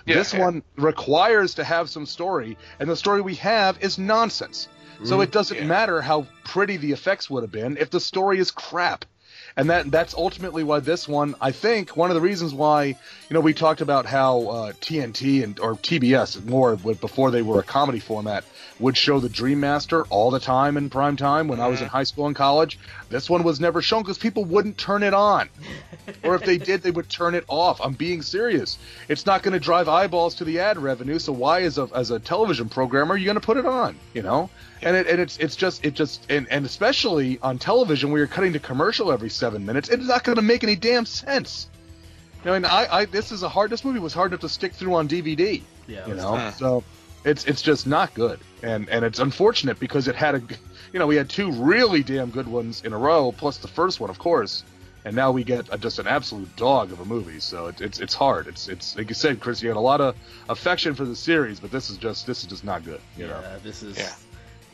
Speaker 5: Yeah,
Speaker 4: this
Speaker 5: yeah.
Speaker 4: one requires to have some story, and the story we have is nonsense. So mm, it doesn't
Speaker 5: Yeah.
Speaker 4: matter how pretty the effects would have been if the story is crap. And that that's ultimately why this one, I think, one of the reasons why, you know, we talked about how uh, TNT and or TBS more before they were a comedy format would show the Dream Master all the time in prime time when I was in high school and college. This one was never shown because people wouldn't turn it on, or if they did, they would turn it off. I'm being serious. It's not going to drive eyeballs to the ad revenue. So why, as a as a television programmer, are you going to put it on? You know, and it, and it's it's just it just and, and especially on television where you're cutting to commercial every seven minutes, it's not going to make any damn sense. I mean, I, I this is a hard. This movie was hard enough to stick through on DVD.
Speaker 3: Yeah,
Speaker 4: you know,
Speaker 5: tough.
Speaker 4: so it's it's just not good, and and it's unfortunate because it had a, you know, we had two really damn good ones in a row, plus the first one, of course, and now we get a, just an absolute dog of a movie. So it, it's it's hard. It's it's like you said, Chris, you had a lot of affection for the series, but this is just this is just not good. You know.
Speaker 3: This is
Speaker 5: Yeah.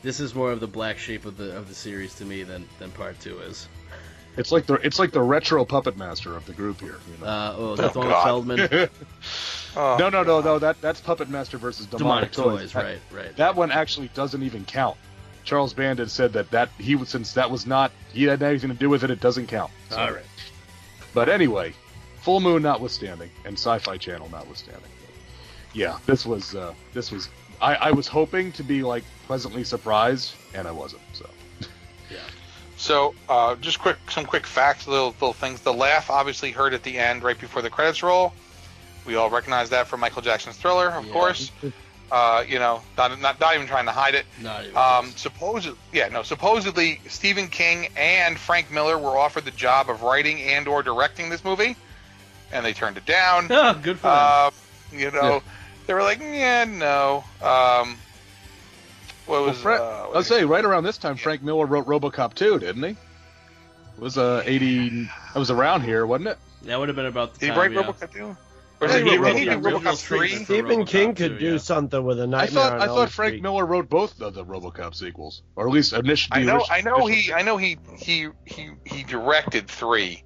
Speaker 3: This is more of the black sheep of the of the series to me than than part two is.
Speaker 4: It's like the it's like the retro puppet master of the group here. You know?
Speaker 3: Uh, oh, that's
Speaker 5: Oh,
Speaker 3: the one with
Speaker 5: God.
Speaker 3: Feldman.
Speaker 5: Oh,
Speaker 4: no, no, no, no. That that's Puppet Master versus Demonic,
Speaker 3: Demonic Toys,
Speaker 4: That-
Speaker 3: right, right.
Speaker 4: That one actually doesn't even count. Charles Bandit said that that he would since that was not he had anything to do with it. It doesn't count. So-
Speaker 3: All right.
Speaker 4: But anyway, Full Moon notwithstanding, and Sci-Fi Channel notwithstanding. Yeah, this was uh, this was. I, I was hoping to be like pleasantly surprised, and I wasn't. So yeah.
Speaker 5: So, uh, just quick, some quick facts, little little things. The laugh obviously heard at the end, right before the credits roll. We all recognize that from Michael Jackson's Thriller, of
Speaker 3: Yeah.
Speaker 5: course. Uh, you know, not, not not even trying to hide it.
Speaker 3: Not even
Speaker 5: Um, supposedly, yeah, no. Supposedly, Stephen King and Frank Miller were offered the job of writing and/or directing this movie, and they turned it down.
Speaker 3: Oh, good for them.
Speaker 5: Uh, you know,
Speaker 4: Yeah.
Speaker 5: They were like, yeah, no. Um, what
Speaker 4: well,
Speaker 5: was?
Speaker 4: Fra-
Speaker 5: uh,
Speaker 4: I'll say right around this time, Frank Miller wrote RoboCop 2, didn't he? It was uh 80. It was around here, wasn't it?
Speaker 3: that would have been about the
Speaker 5: Did he
Speaker 3: time.
Speaker 5: write
Speaker 3: yeah.
Speaker 5: RoboCop 2? Or
Speaker 4: Yeah,
Speaker 5: did
Speaker 4: he
Speaker 5: he,
Speaker 4: wrote
Speaker 5: he do RoboCop 3?
Speaker 2: Stephen
Speaker 3: RoboCop
Speaker 2: King
Speaker 3: too,
Speaker 2: could do
Speaker 3: yeah.
Speaker 2: something with a Nightmare
Speaker 4: thought
Speaker 2: on
Speaker 4: I thought Frank
Speaker 2: Street.
Speaker 4: Miller wrote both of the RoboCop sequels, or at least initially.
Speaker 5: I know, I know he, I know he, he, he, he directed three.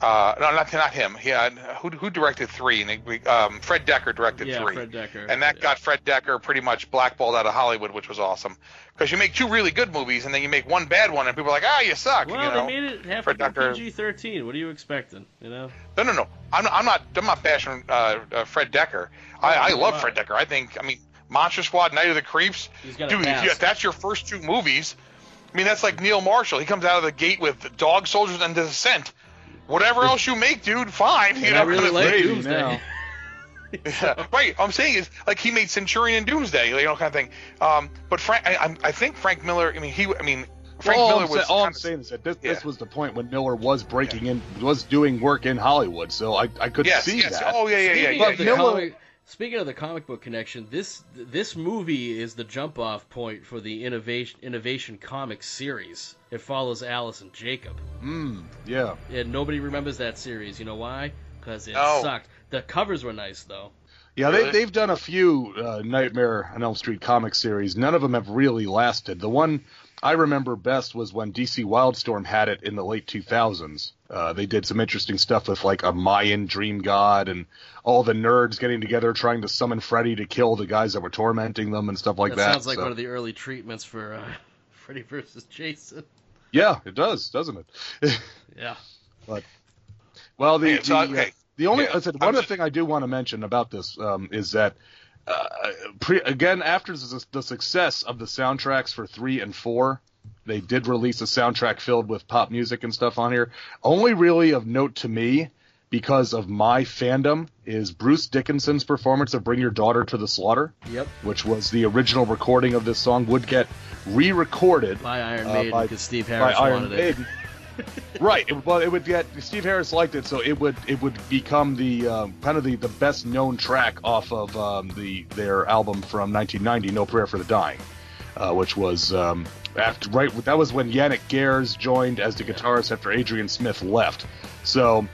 Speaker 5: Uh, no, not not him. He had, who who directed three? And um, Fred Dekker directed
Speaker 3: Yeah,
Speaker 5: three,
Speaker 3: Fred Dekker.
Speaker 5: and that
Speaker 3: yeah.
Speaker 5: got Fred Dekker pretty much blackballed out of Hollywood, which was awesome. Because you make two really good movies, and then you make one bad one, and people are like, ah, you suck.
Speaker 3: Well,
Speaker 5: you know?
Speaker 3: they made it half
Speaker 5: Fred Dekker-
Speaker 3: PG-13. What are you expecting? You know.
Speaker 5: No, no, no. I'm not. I'm not, I'm not bashing uh, uh, Fred Dekker. I, I
Speaker 3: Oh,
Speaker 5: love. Fred Dekker. I think. I mean, Monster Squad, Night of the Creeps.
Speaker 3: He's got a
Speaker 5: Dude, if, you,
Speaker 3: pass.
Speaker 5: if that's your first two movies, I mean, that's like Neil Marshall. He comes out of the gate with Dog Soldiers and Descent. Whatever else you make, dude, fine. You know,
Speaker 3: I really like
Speaker 4: crazy
Speaker 3: Doomsday.
Speaker 4: now.
Speaker 5: Yeah, right. I'm saying is like he made Centurion and Doomsday, you know, kind of thing. Um, but Frank, I, I'm- I think Frank Miller. I mean, he. I mean, Frank
Speaker 4: all
Speaker 5: Miller
Speaker 4: I'm,
Speaker 5: was.
Speaker 4: sa- all I'm
Speaker 5: kinda-
Speaker 4: saying is that this,
Speaker 5: Yeah.
Speaker 4: this was the point when Miller was breaking in, was doing work in Hollywood. So I, I could
Speaker 5: yes,
Speaker 4: see
Speaker 5: yes.
Speaker 4: that.
Speaker 5: Oh yeah, yeah, yeah.
Speaker 3: Speaking
Speaker 5: yeah,
Speaker 3: of the
Speaker 5: yeah.
Speaker 3: comic, speaking of the comic book connection, this this movie is the jump off point for the innovation innovation comics series. It follows Alice and Jacob,
Speaker 4: Mm, yeah.
Speaker 3: and nobody remembers that series. You know why? Because it
Speaker 5: No.
Speaker 3: sucked. The covers were nice though.
Speaker 4: Yeah,
Speaker 5: Really?
Speaker 4: they, they've done a few uh, Nightmare on Elm Street comic series. None of them have really lasted. The one I remember best was when DC Wildstorm had it in the late 2000s. Uh, they did some interesting stuff with like a Mayan dream god and all the nerds getting together trying to summon Freddy to kill the guys that were tormenting them and stuff like
Speaker 3: that,
Speaker 4: that.
Speaker 3: sounds like
Speaker 4: So-
Speaker 3: one of the early treatments for uh, Freddy versus Jason.
Speaker 4: Yeah, it does, doesn't it?
Speaker 3: Yeah.
Speaker 4: But Well, the
Speaker 5: Yeah, so,
Speaker 4: the, uh,
Speaker 5: okay.
Speaker 4: the only
Speaker 5: Yeah.
Speaker 4: I said
Speaker 5: I'm
Speaker 4: one other
Speaker 5: just-
Speaker 4: thing I do want to mention about this um, is that uh, pre, again after the, the success of the soundtracks for three and four, they did release a soundtrack filled with pop music and stuff on here. Only really of note to me because of my fandom is Bruce Dickinson's performance of "Bring Your Daughter to the Slaughter,"
Speaker 3: Yep.
Speaker 4: which was the original recording of this song, would get re-recorded
Speaker 3: By Iron
Speaker 4: Uh,
Speaker 3: Maiden because Steve
Speaker 4: by Iron
Speaker 3: wanted it.
Speaker 4: Maiden. right. It, well, it would get Steve Harris liked it, so it would it would become the um, kind of the, the best known track off of um, the their album from 1990, No Prayer for the Dying, uh, which was um, after right. That was when Janick Gers joined as the guitarist after Adrian Smith left. So.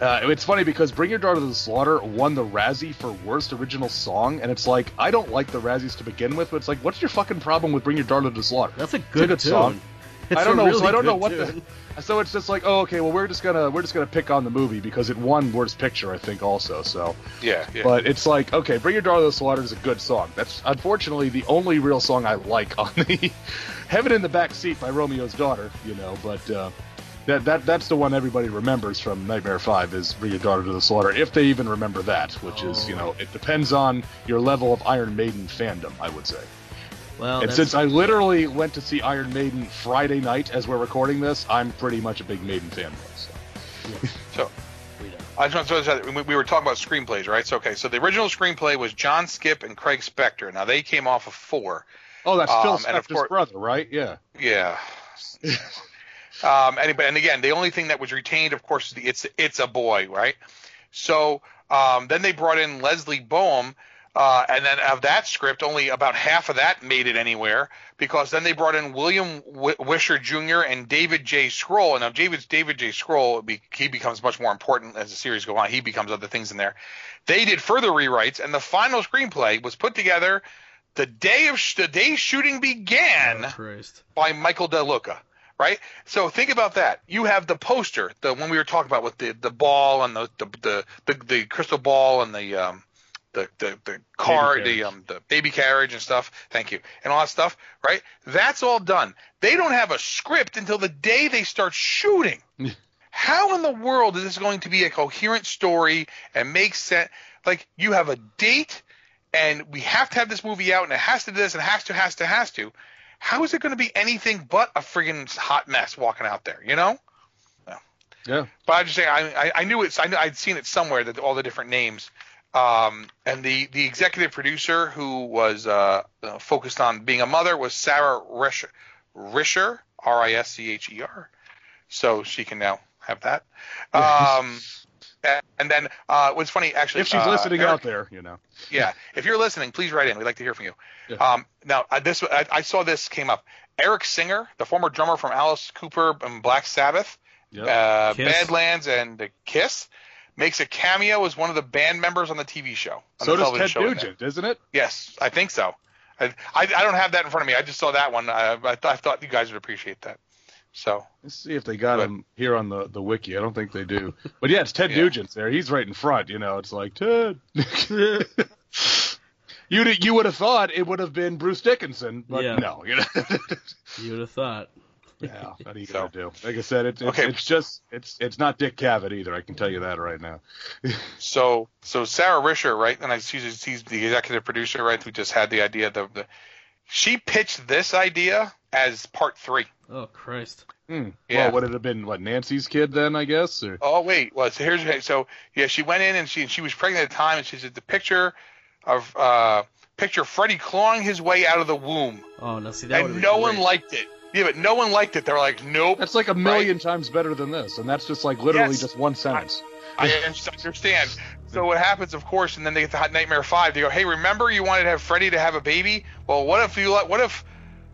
Speaker 4: Uh, it's funny because Bring Your Daughter to the Slaughter won the Razzie for Worst Original Song, and it's like, I don't like the Razzies to begin with, but it's like, what's your fucking problem with Bring Your Daughter to the Slaughter?
Speaker 3: That's a good,
Speaker 4: good
Speaker 3: tune.
Speaker 4: song. I don't know.
Speaker 3: really
Speaker 4: so I don't know what
Speaker 3: tune.
Speaker 4: the. So it's just like, oh, okay. Well, we're just gonna we're just gonna pick on the movie because it won Worst Picture, I think, also. So,
Speaker 5: Yeah, yeah.
Speaker 4: but it's like, okay, Bring Your Daughter to the Slaughter is a good song. That's unfortunately the only real song I like on the Heaven in the Back Seat by Romeo's Daughter. You know, but. uh that, that that's the one everybody remembers from Nightmare Five is Bring Your Daughter to the Slaughter, if they even remember that, which is you know it depends on your level of Iron Maiden fandom, I would say.
Speaker 3: Well,
Speaker 4: and since I literally went to see Iron Maiden Friday night as we're recording this, I'm pretty much a big Maiden fanboy. So.
Speaker 5: so
Speaker 3: we know.
Speaker 5: I just want to say we- we were talking about screenplays, right? So okay, so the original screenplay was John Skipp and Craig Spector. Now they came off of four.
Speaker 4: Oh, that's Phil
Speaker 5: Um, and of
Speaker 4: Spector's
Speaker 5: course-
Speaker 4: brother, right? Yeah.
Speaker 5: Yeah. um, and, and again, the only thing that was retained, of course, is the it's it's a boy, right? So um, then they brought in Leslie Bohem, uh, and then of that script, only about half of that made it anywhere because then they brought in William w- Wisher Jr. and David J. Schow. And now David David J. Schow, be, he becomes much more important as the series go on. He becomes other things in there. They did further rewrites, and the final screenplay was put together the day of sh- the day shooting began
Speaker 3: Oh,
Speaker 5: by Michael DeLuca, right? So think about that. You have the poster, the one we were talking about with the the ball and the the the, the, the crystal ball and the um the the, the car, the um the baby carriage and stuff. Thank you, and all that stuff, right? That's all done. They don't have a script until the day they start shooting. How in the world is this going to be a coherent story and make sense? Like you have a date, and we have to have this movie out, and it has to do this, and has to, has to, has to. How is it going to be anything but a friggin' hot mess walking out there? You know?
Speaker 4: Yeah.
Speaker 5: But I just say I, I, I knew it's I knew, I'd seen it somewhere that all the different names. Um, and the the executive producer who was uh, uh, focused on being a mother was Sarah Risher, Risher R I S C H E R. So she can now have that. Um, and, and then uh, what's funny actually,
Speaker 4: If she's
Speaker 5: uh,
Speaker 4: listening
Speaker 5: Eric-
Speaker 4: out there, you know.
Speaker 5: yeah, if you're listening, please write in. We'd like to hear from you.
Speaker 4: Yeah.
Speaker 5: Um, now, uh, this I, I saw this came up. Eric Singer, the former drummer from Alice Cooper and Black Sabbath,
Speaker 4: Yep.
Speaker 5: uh, Badlands, and the Kiss, makes a cameo as one of the band members on the TV show. On
Speaker 4: so
Speaker 5: the
Speaker 4: does Ted
Speaker 5: show.
Speaker 4: Nugent, isn't it?
Speaker 5: Yes, I think so. I, I, I don't have that in front of me. I just saw that one. I, I, th- I thought you guys would appreciate that. So
Speaker 4: Let's see if they got
Speaker 5: But-
Speaker 4: him here on the, the wiki. I don't think they do. But yeah, it's Ted
Speaker 5: Yeah.
Speaker 4: Nugent's there. He's right in front. You know, it's like Ted. you you would have thought it would have been Bruce Dickinson, but
Speaker 3: Yeah.
Speaker 4: no. You know.
Speaker 3: You would have thought.
Speaker 4: Yeah. What are you
Speaker 5: So-
Speaker 4: gonna do? Like I said, it's, it's
Speaker 5: Okay.
Speaker 4: it's just it's it's not Dick Cavett either. I can tell you that right now.
Speaker 5: So so Sarah Risher, right? And I she's, she's the executive producer, right? Who just had the idea. The, the she pitched this idea as part three.
Speaker 3: Oh Christ.
Speaker 4: Hmm.
Speaker 5: Yeah.
Speaker 4: Well, would it have been what Nancy's kid then? I guess. Or
Speaker 5: Oh wait, well so here's so yeah she went in and she she was pregnant at the time and she said the picture of uh picture Freddy clawing his way out of the womb
Speaker 3: Oh no, see that
Speaker 5: and no one liked it. Yeah, but no one liked it. They're like, nope.
Speaker 4: that's like a million times better than this, and that's just like literally
Speaker 5: Yes.
Speaker 4: just one sentence.
Speaker 5: I understand. So what happens, of course, and then they get the Hot Nightmare Five. They go, "Hey, remember you wanted to have Freddy to have a baby? Well, what if you let? What if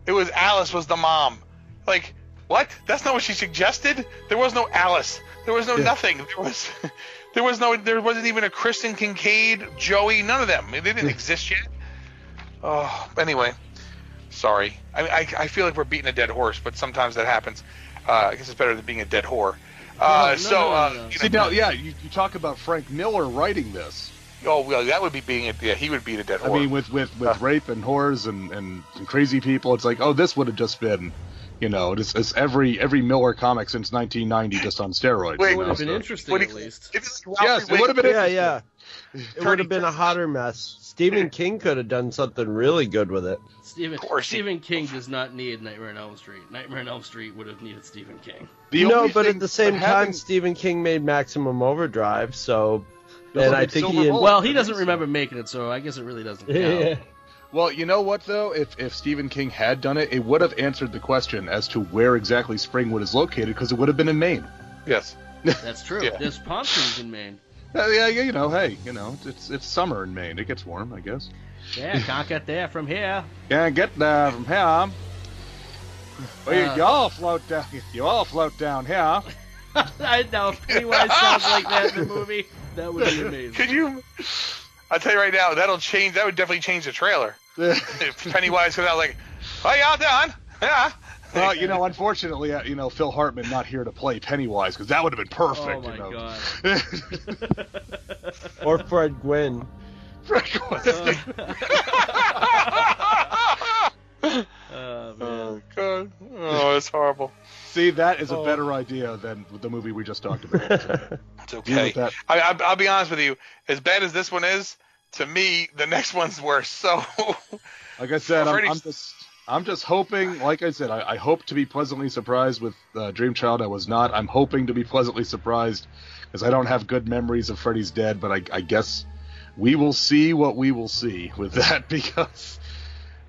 Speaker 5: it was Alice was the mom? Like, what? That's not what she suggested. There was no Alice. There was no
Speaker 4: Yeah.
Speaker 5: nothing. There was, there was no. There wasn't even a Kristen Kincaid, Joey. None of them. They didn't exist yet. Oh, anyway, sorry. I, I I feel like we're beating a dead horse, but sometimes that happens. Uh, I guess it's better than being a dead whore. Uh,
Speaker 3: No, no,
Speaker 5: so,
Speaker 3: no, no,
Speaker 5: uh,
Speaker 3: no.
Speaker 5: you
Speaker 4: See
Speaker 5: know-
Speaker 4: now, yeah, you, you talk about Frank Miller writing this.
Speaker 5: Oh well, that would be being a yeah. He would be the dead
Speaker 4: I
Speaker 5: whore.
Speaker 4: mean, with with with
Speaker 5: Uh.
Speaker 4: rape and whores and, and and crazy people, it's like, oh, this would have just been, you know, it's, it's every every Miller comic since 1990 just on steroids.
Speaker 5: Wait,
Speaker 4: you
Speaker 3: would
Speaker 4: know,
Speaker 3: have been
Speaker 4: so-
Speaker 3: interesting
Speaker 5: What
Speaker 3: at
Speaker 5: do you-
Speaker 3: least.
Speaker 5: It's like
Speaker 4: Yes, it would have been
Speaker 5: Wiggum.
Speaker 2: Yeah, yeah. It would have been a hotter mess. Stephen King could have done something really good with it.
Speaker 6: Stephen,
Speaker 5: course
Speaker 6: Stephen King does not need Nightmare on Elm Street. Nightmare on Elm Street would have needed Stephen King.
Speaker 4: The
Speaker 2: no, but
Speaker 4: thing-
Speaker 2: at the same
Speaker 4: but
Speaker 2: time, Stephen King made Maximum Overdrive, so
Speaker 4: Doesn't
Speaker 2: and I think he.
Speaker 4: Bullet.
Speaker 6: Well, he doesn't remember making it, so I guess it really doesn't count.
Speaker 2: Yeah.
Speaker 4: Well, you know what though? If if Stephen King had done it, it would have answered the question as to where exactly Springwood is located because it would have been in Maine.
Speaker 5: Yes.
Speaker 6: That's true.
Speaker 5: Yeah.
Speaker 6: There's palm trees in Maine.
Speaker 4: Uh, yeah, yeah, you know, hey, you know, it's it's summer in Maine. It gets warm, I guess.
Speaker 6: Yeah, can't get there from here.
Speaker 4: Can't get there from here. Well, you,
Speaker 6: Uh.
Speaker 4: you all float down. You all float down here.
Speaker 6: I know if Pennywise sounds like that in the movie. That would be amazing.
Speaker 5: Could you? I'll tell you right now, that'll change. That would definitely change the trailer. if Pennywise comes out like, "Oh, y'all done? Yeah."
Speaker 4: Well, you know, unfortunately, uh, you know, Phil Hartman not here to play Pennywise because that would have been perfect.
Speaker 6: oh my
Speaker 4: you know.
Speaker 6: god.
Speaker 2: Or Fred Gwynne.
Speaker 6: Oh man.
Speaker 5: oh god. Oh, it's horrible.
Speaker 4: See, that is a
Speaker 5: Oh.
Speaker 4: better idea than the movie we just talked about.
Speaker 5: It's okay.
Speaker 4: with that.
Speaker 5: I, I, I'll be honest with you. As bad as this one is, to me, the next one's worse. So,
Speaker 4: Like I said, I'm, I'm just, I'm just hoping. Like I said, I, I hope to be pleasantly surprised with uh, Dream Child. I was not. I'm hoping to be pleasantly surprised because I don't have good memories of Freddy's Dead. But I, I guess we will see what we will see with that because,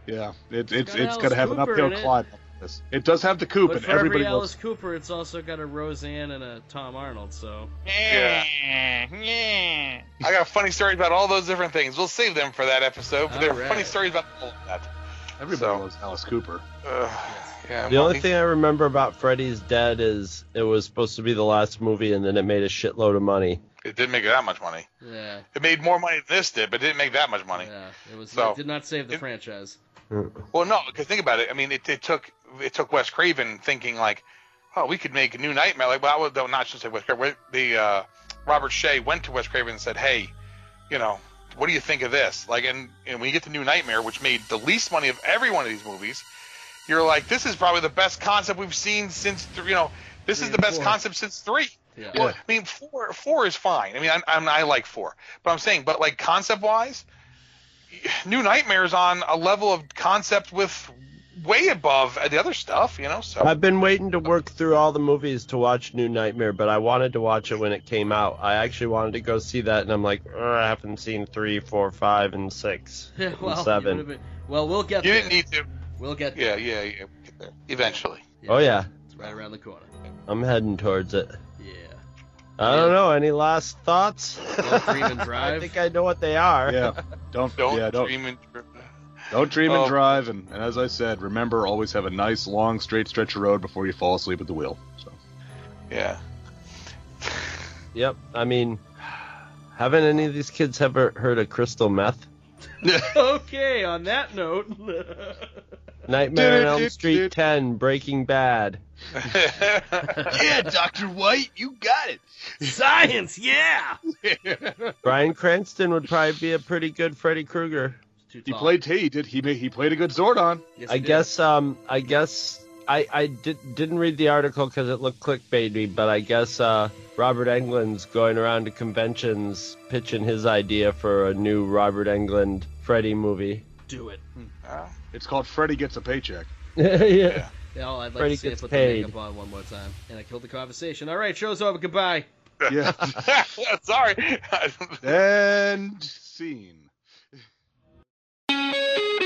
Speaker 4: yeah, it, it's it's going to have an uphill
Speaker 6: in it.
Speaker 4: climb. This. It does have the coop,
Speaker 6: But
Speaker 4: and
Speaker 6: for
Speaker 4: everybody
Speaker 6: every
Speaker 4: loves.
Speaker 6: Alice Cooper, it's also got a Roseanne and a Tom Arnold. So
Speaker 5: yeah. yeah. I got funny stories about all those different things. We'll save them for that episode. But there are
Speaker 6: All right.
Speaker 5: funny stories about all of that.
Speaker 4: Everybody
Speaker 5: So-
Speaker 4: loves Alice Cooper.
Speaker 5: Ugh, yeah.
Speaker 2: The only
Speaker 5: he-
Speaker 2: thing I remember about Freddy's Dead is it was supposed to be the last movie, and then it made a shitload of money.
Speaker 5: it didn't make that much money.
Speaker 6: yeah,
Speaker 5: It made more money than this did, but it didn't make that much money.
Speaker 6: yeah, it was.
Speaker 5: So-
Speaker 6: it did not save the
Speaker 5: it-
Speaker 6: franchise.
Speaker 5: Well, no, because think about it. I mean, it, it took it took Wes Craven thinking like, oh, we could make a new Nightmare. Like, well, I would though not just say Wes Craven. The uh, Robert Shaye went to Wes Craven and said, hey, you know, what do you think of this? Like, and, and when you get to New Nightmare, which made the least money of every one of these movies, you're like, this is probably the best concept we've seen since th- you know, this
Speaker 6: Three
Speaker 5: is the best
Speaker 6: four.
Speaker 5: concept since three.
Speaker 6: Yeah.
Speaker 5: Well, I mean, four four is fine. I mean, I, I'm, I like four, but I'm saying, but like concept wise, New Nightmares on a level of concept with way above uh, the other stuff, you know. So
Speaker 2: I've been waiting to work through all the movies to watch New Nightmare, but I wanted to watch it when it came out. I actually wanted to go see that, and I'm like, uh, I haven't seen three, four, five, and six,
Speaker 6: Yeah,
Speaker 2: and
Speaker 6: well, you
Speaker 2: seven.
Speaker 6: been- well, we'll get
Speaker 5: you
Speaker 6: there.
Speaker 5: didn't need to.
Speaker 6: We'll get there.
Speaker 5: Yeah, yeah, yeah. we'll get there Eventually.
Speaker 2: Oh yeah,
Speaker 6: It's right around the corner.
Speaker 2: I'm heading towards it.
Speaker 6: Yeah.
Speaker 2: I don't know. Any last thoughts?
Speaker 6: Don't dream and drive.
Speaker 2: I think I know what they are.
Speaker 4: Yeah, don't,
Speaker 5: Don't
Speaker 4: yeah, don't,
Speaker 5: dream and.
Speaker 4: Don't dream
Speaker 5: Oh.
Speaker 4: and drive. And, and as I said, remember always have a nice long straight stretch of road before you fall asleep at the wheel. So.
Speaker 5: Yeah.
Speaker 2: Yep. I mean, haven't any of these kids ever heard of crystal meth?
Speaker 6: okay, on that note.
Speaker 2: Nightmare on Elm Street 10, Breaking Bad.
Speaker 4: yeah, Doctor White, you got it.
Speaker 6: Science, yeah.
Speaker 2: Bryan Cranston would probably be a pretty good Freddy Krueger.
Speaker 6: Too
Speaker 4: He
Speaker 6: tall.
Speaker 4: played he did he made, he played a good Zordon.
Speaker 6: Yes,
Speaker 2: I
Speaker 6: did.
Speaker 2: guess um I guess I I did, didn't read the article because it looked clickbaity, but I guess uh Robert Englund's going around to conventions pitching his idea for a new Robert Englund Freddy movie.
Speaker 6: do it.
Speaker 5: Uh,
Speaker 4: It's called Freddy Gets a Paycheck.
Speaker 2: yeah.
Speaker 6: Yeah, I'd like
Speaker 2: Freddy
Speaker 6: to see it put
Speaker 2: paid.
Speaker 6: the makeup on one more time. And I killed the conversation. All right, show's over. Goodbye.
Speaker 4: Yeah.
Speaker 5: Sorry.
Speaker 4: and scene.
Speaker 7: If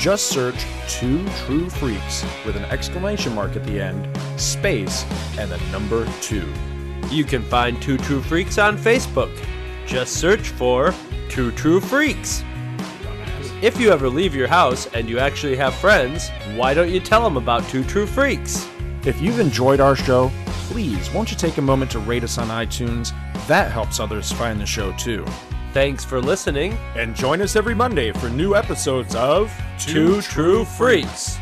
Speaker 8: Just search Two True Freaks with an exclamation mark at the end, space, and the number two.
Speaker 2: You can find Two True Freaks on Facebook. Just search for Two True Freaks. If you ever leave your house and you actually have friends, why don't you tell them about Two True Freaks?
Speaker 8: If you've enjoyed our show, please, won't you take a moment to rate us on iTunes? That helps others find the show too.
Speaker 2: Thanks for listening.
Speaker 8: And join us every Monday for new episodes of
Speaker 2: Two True Freaks.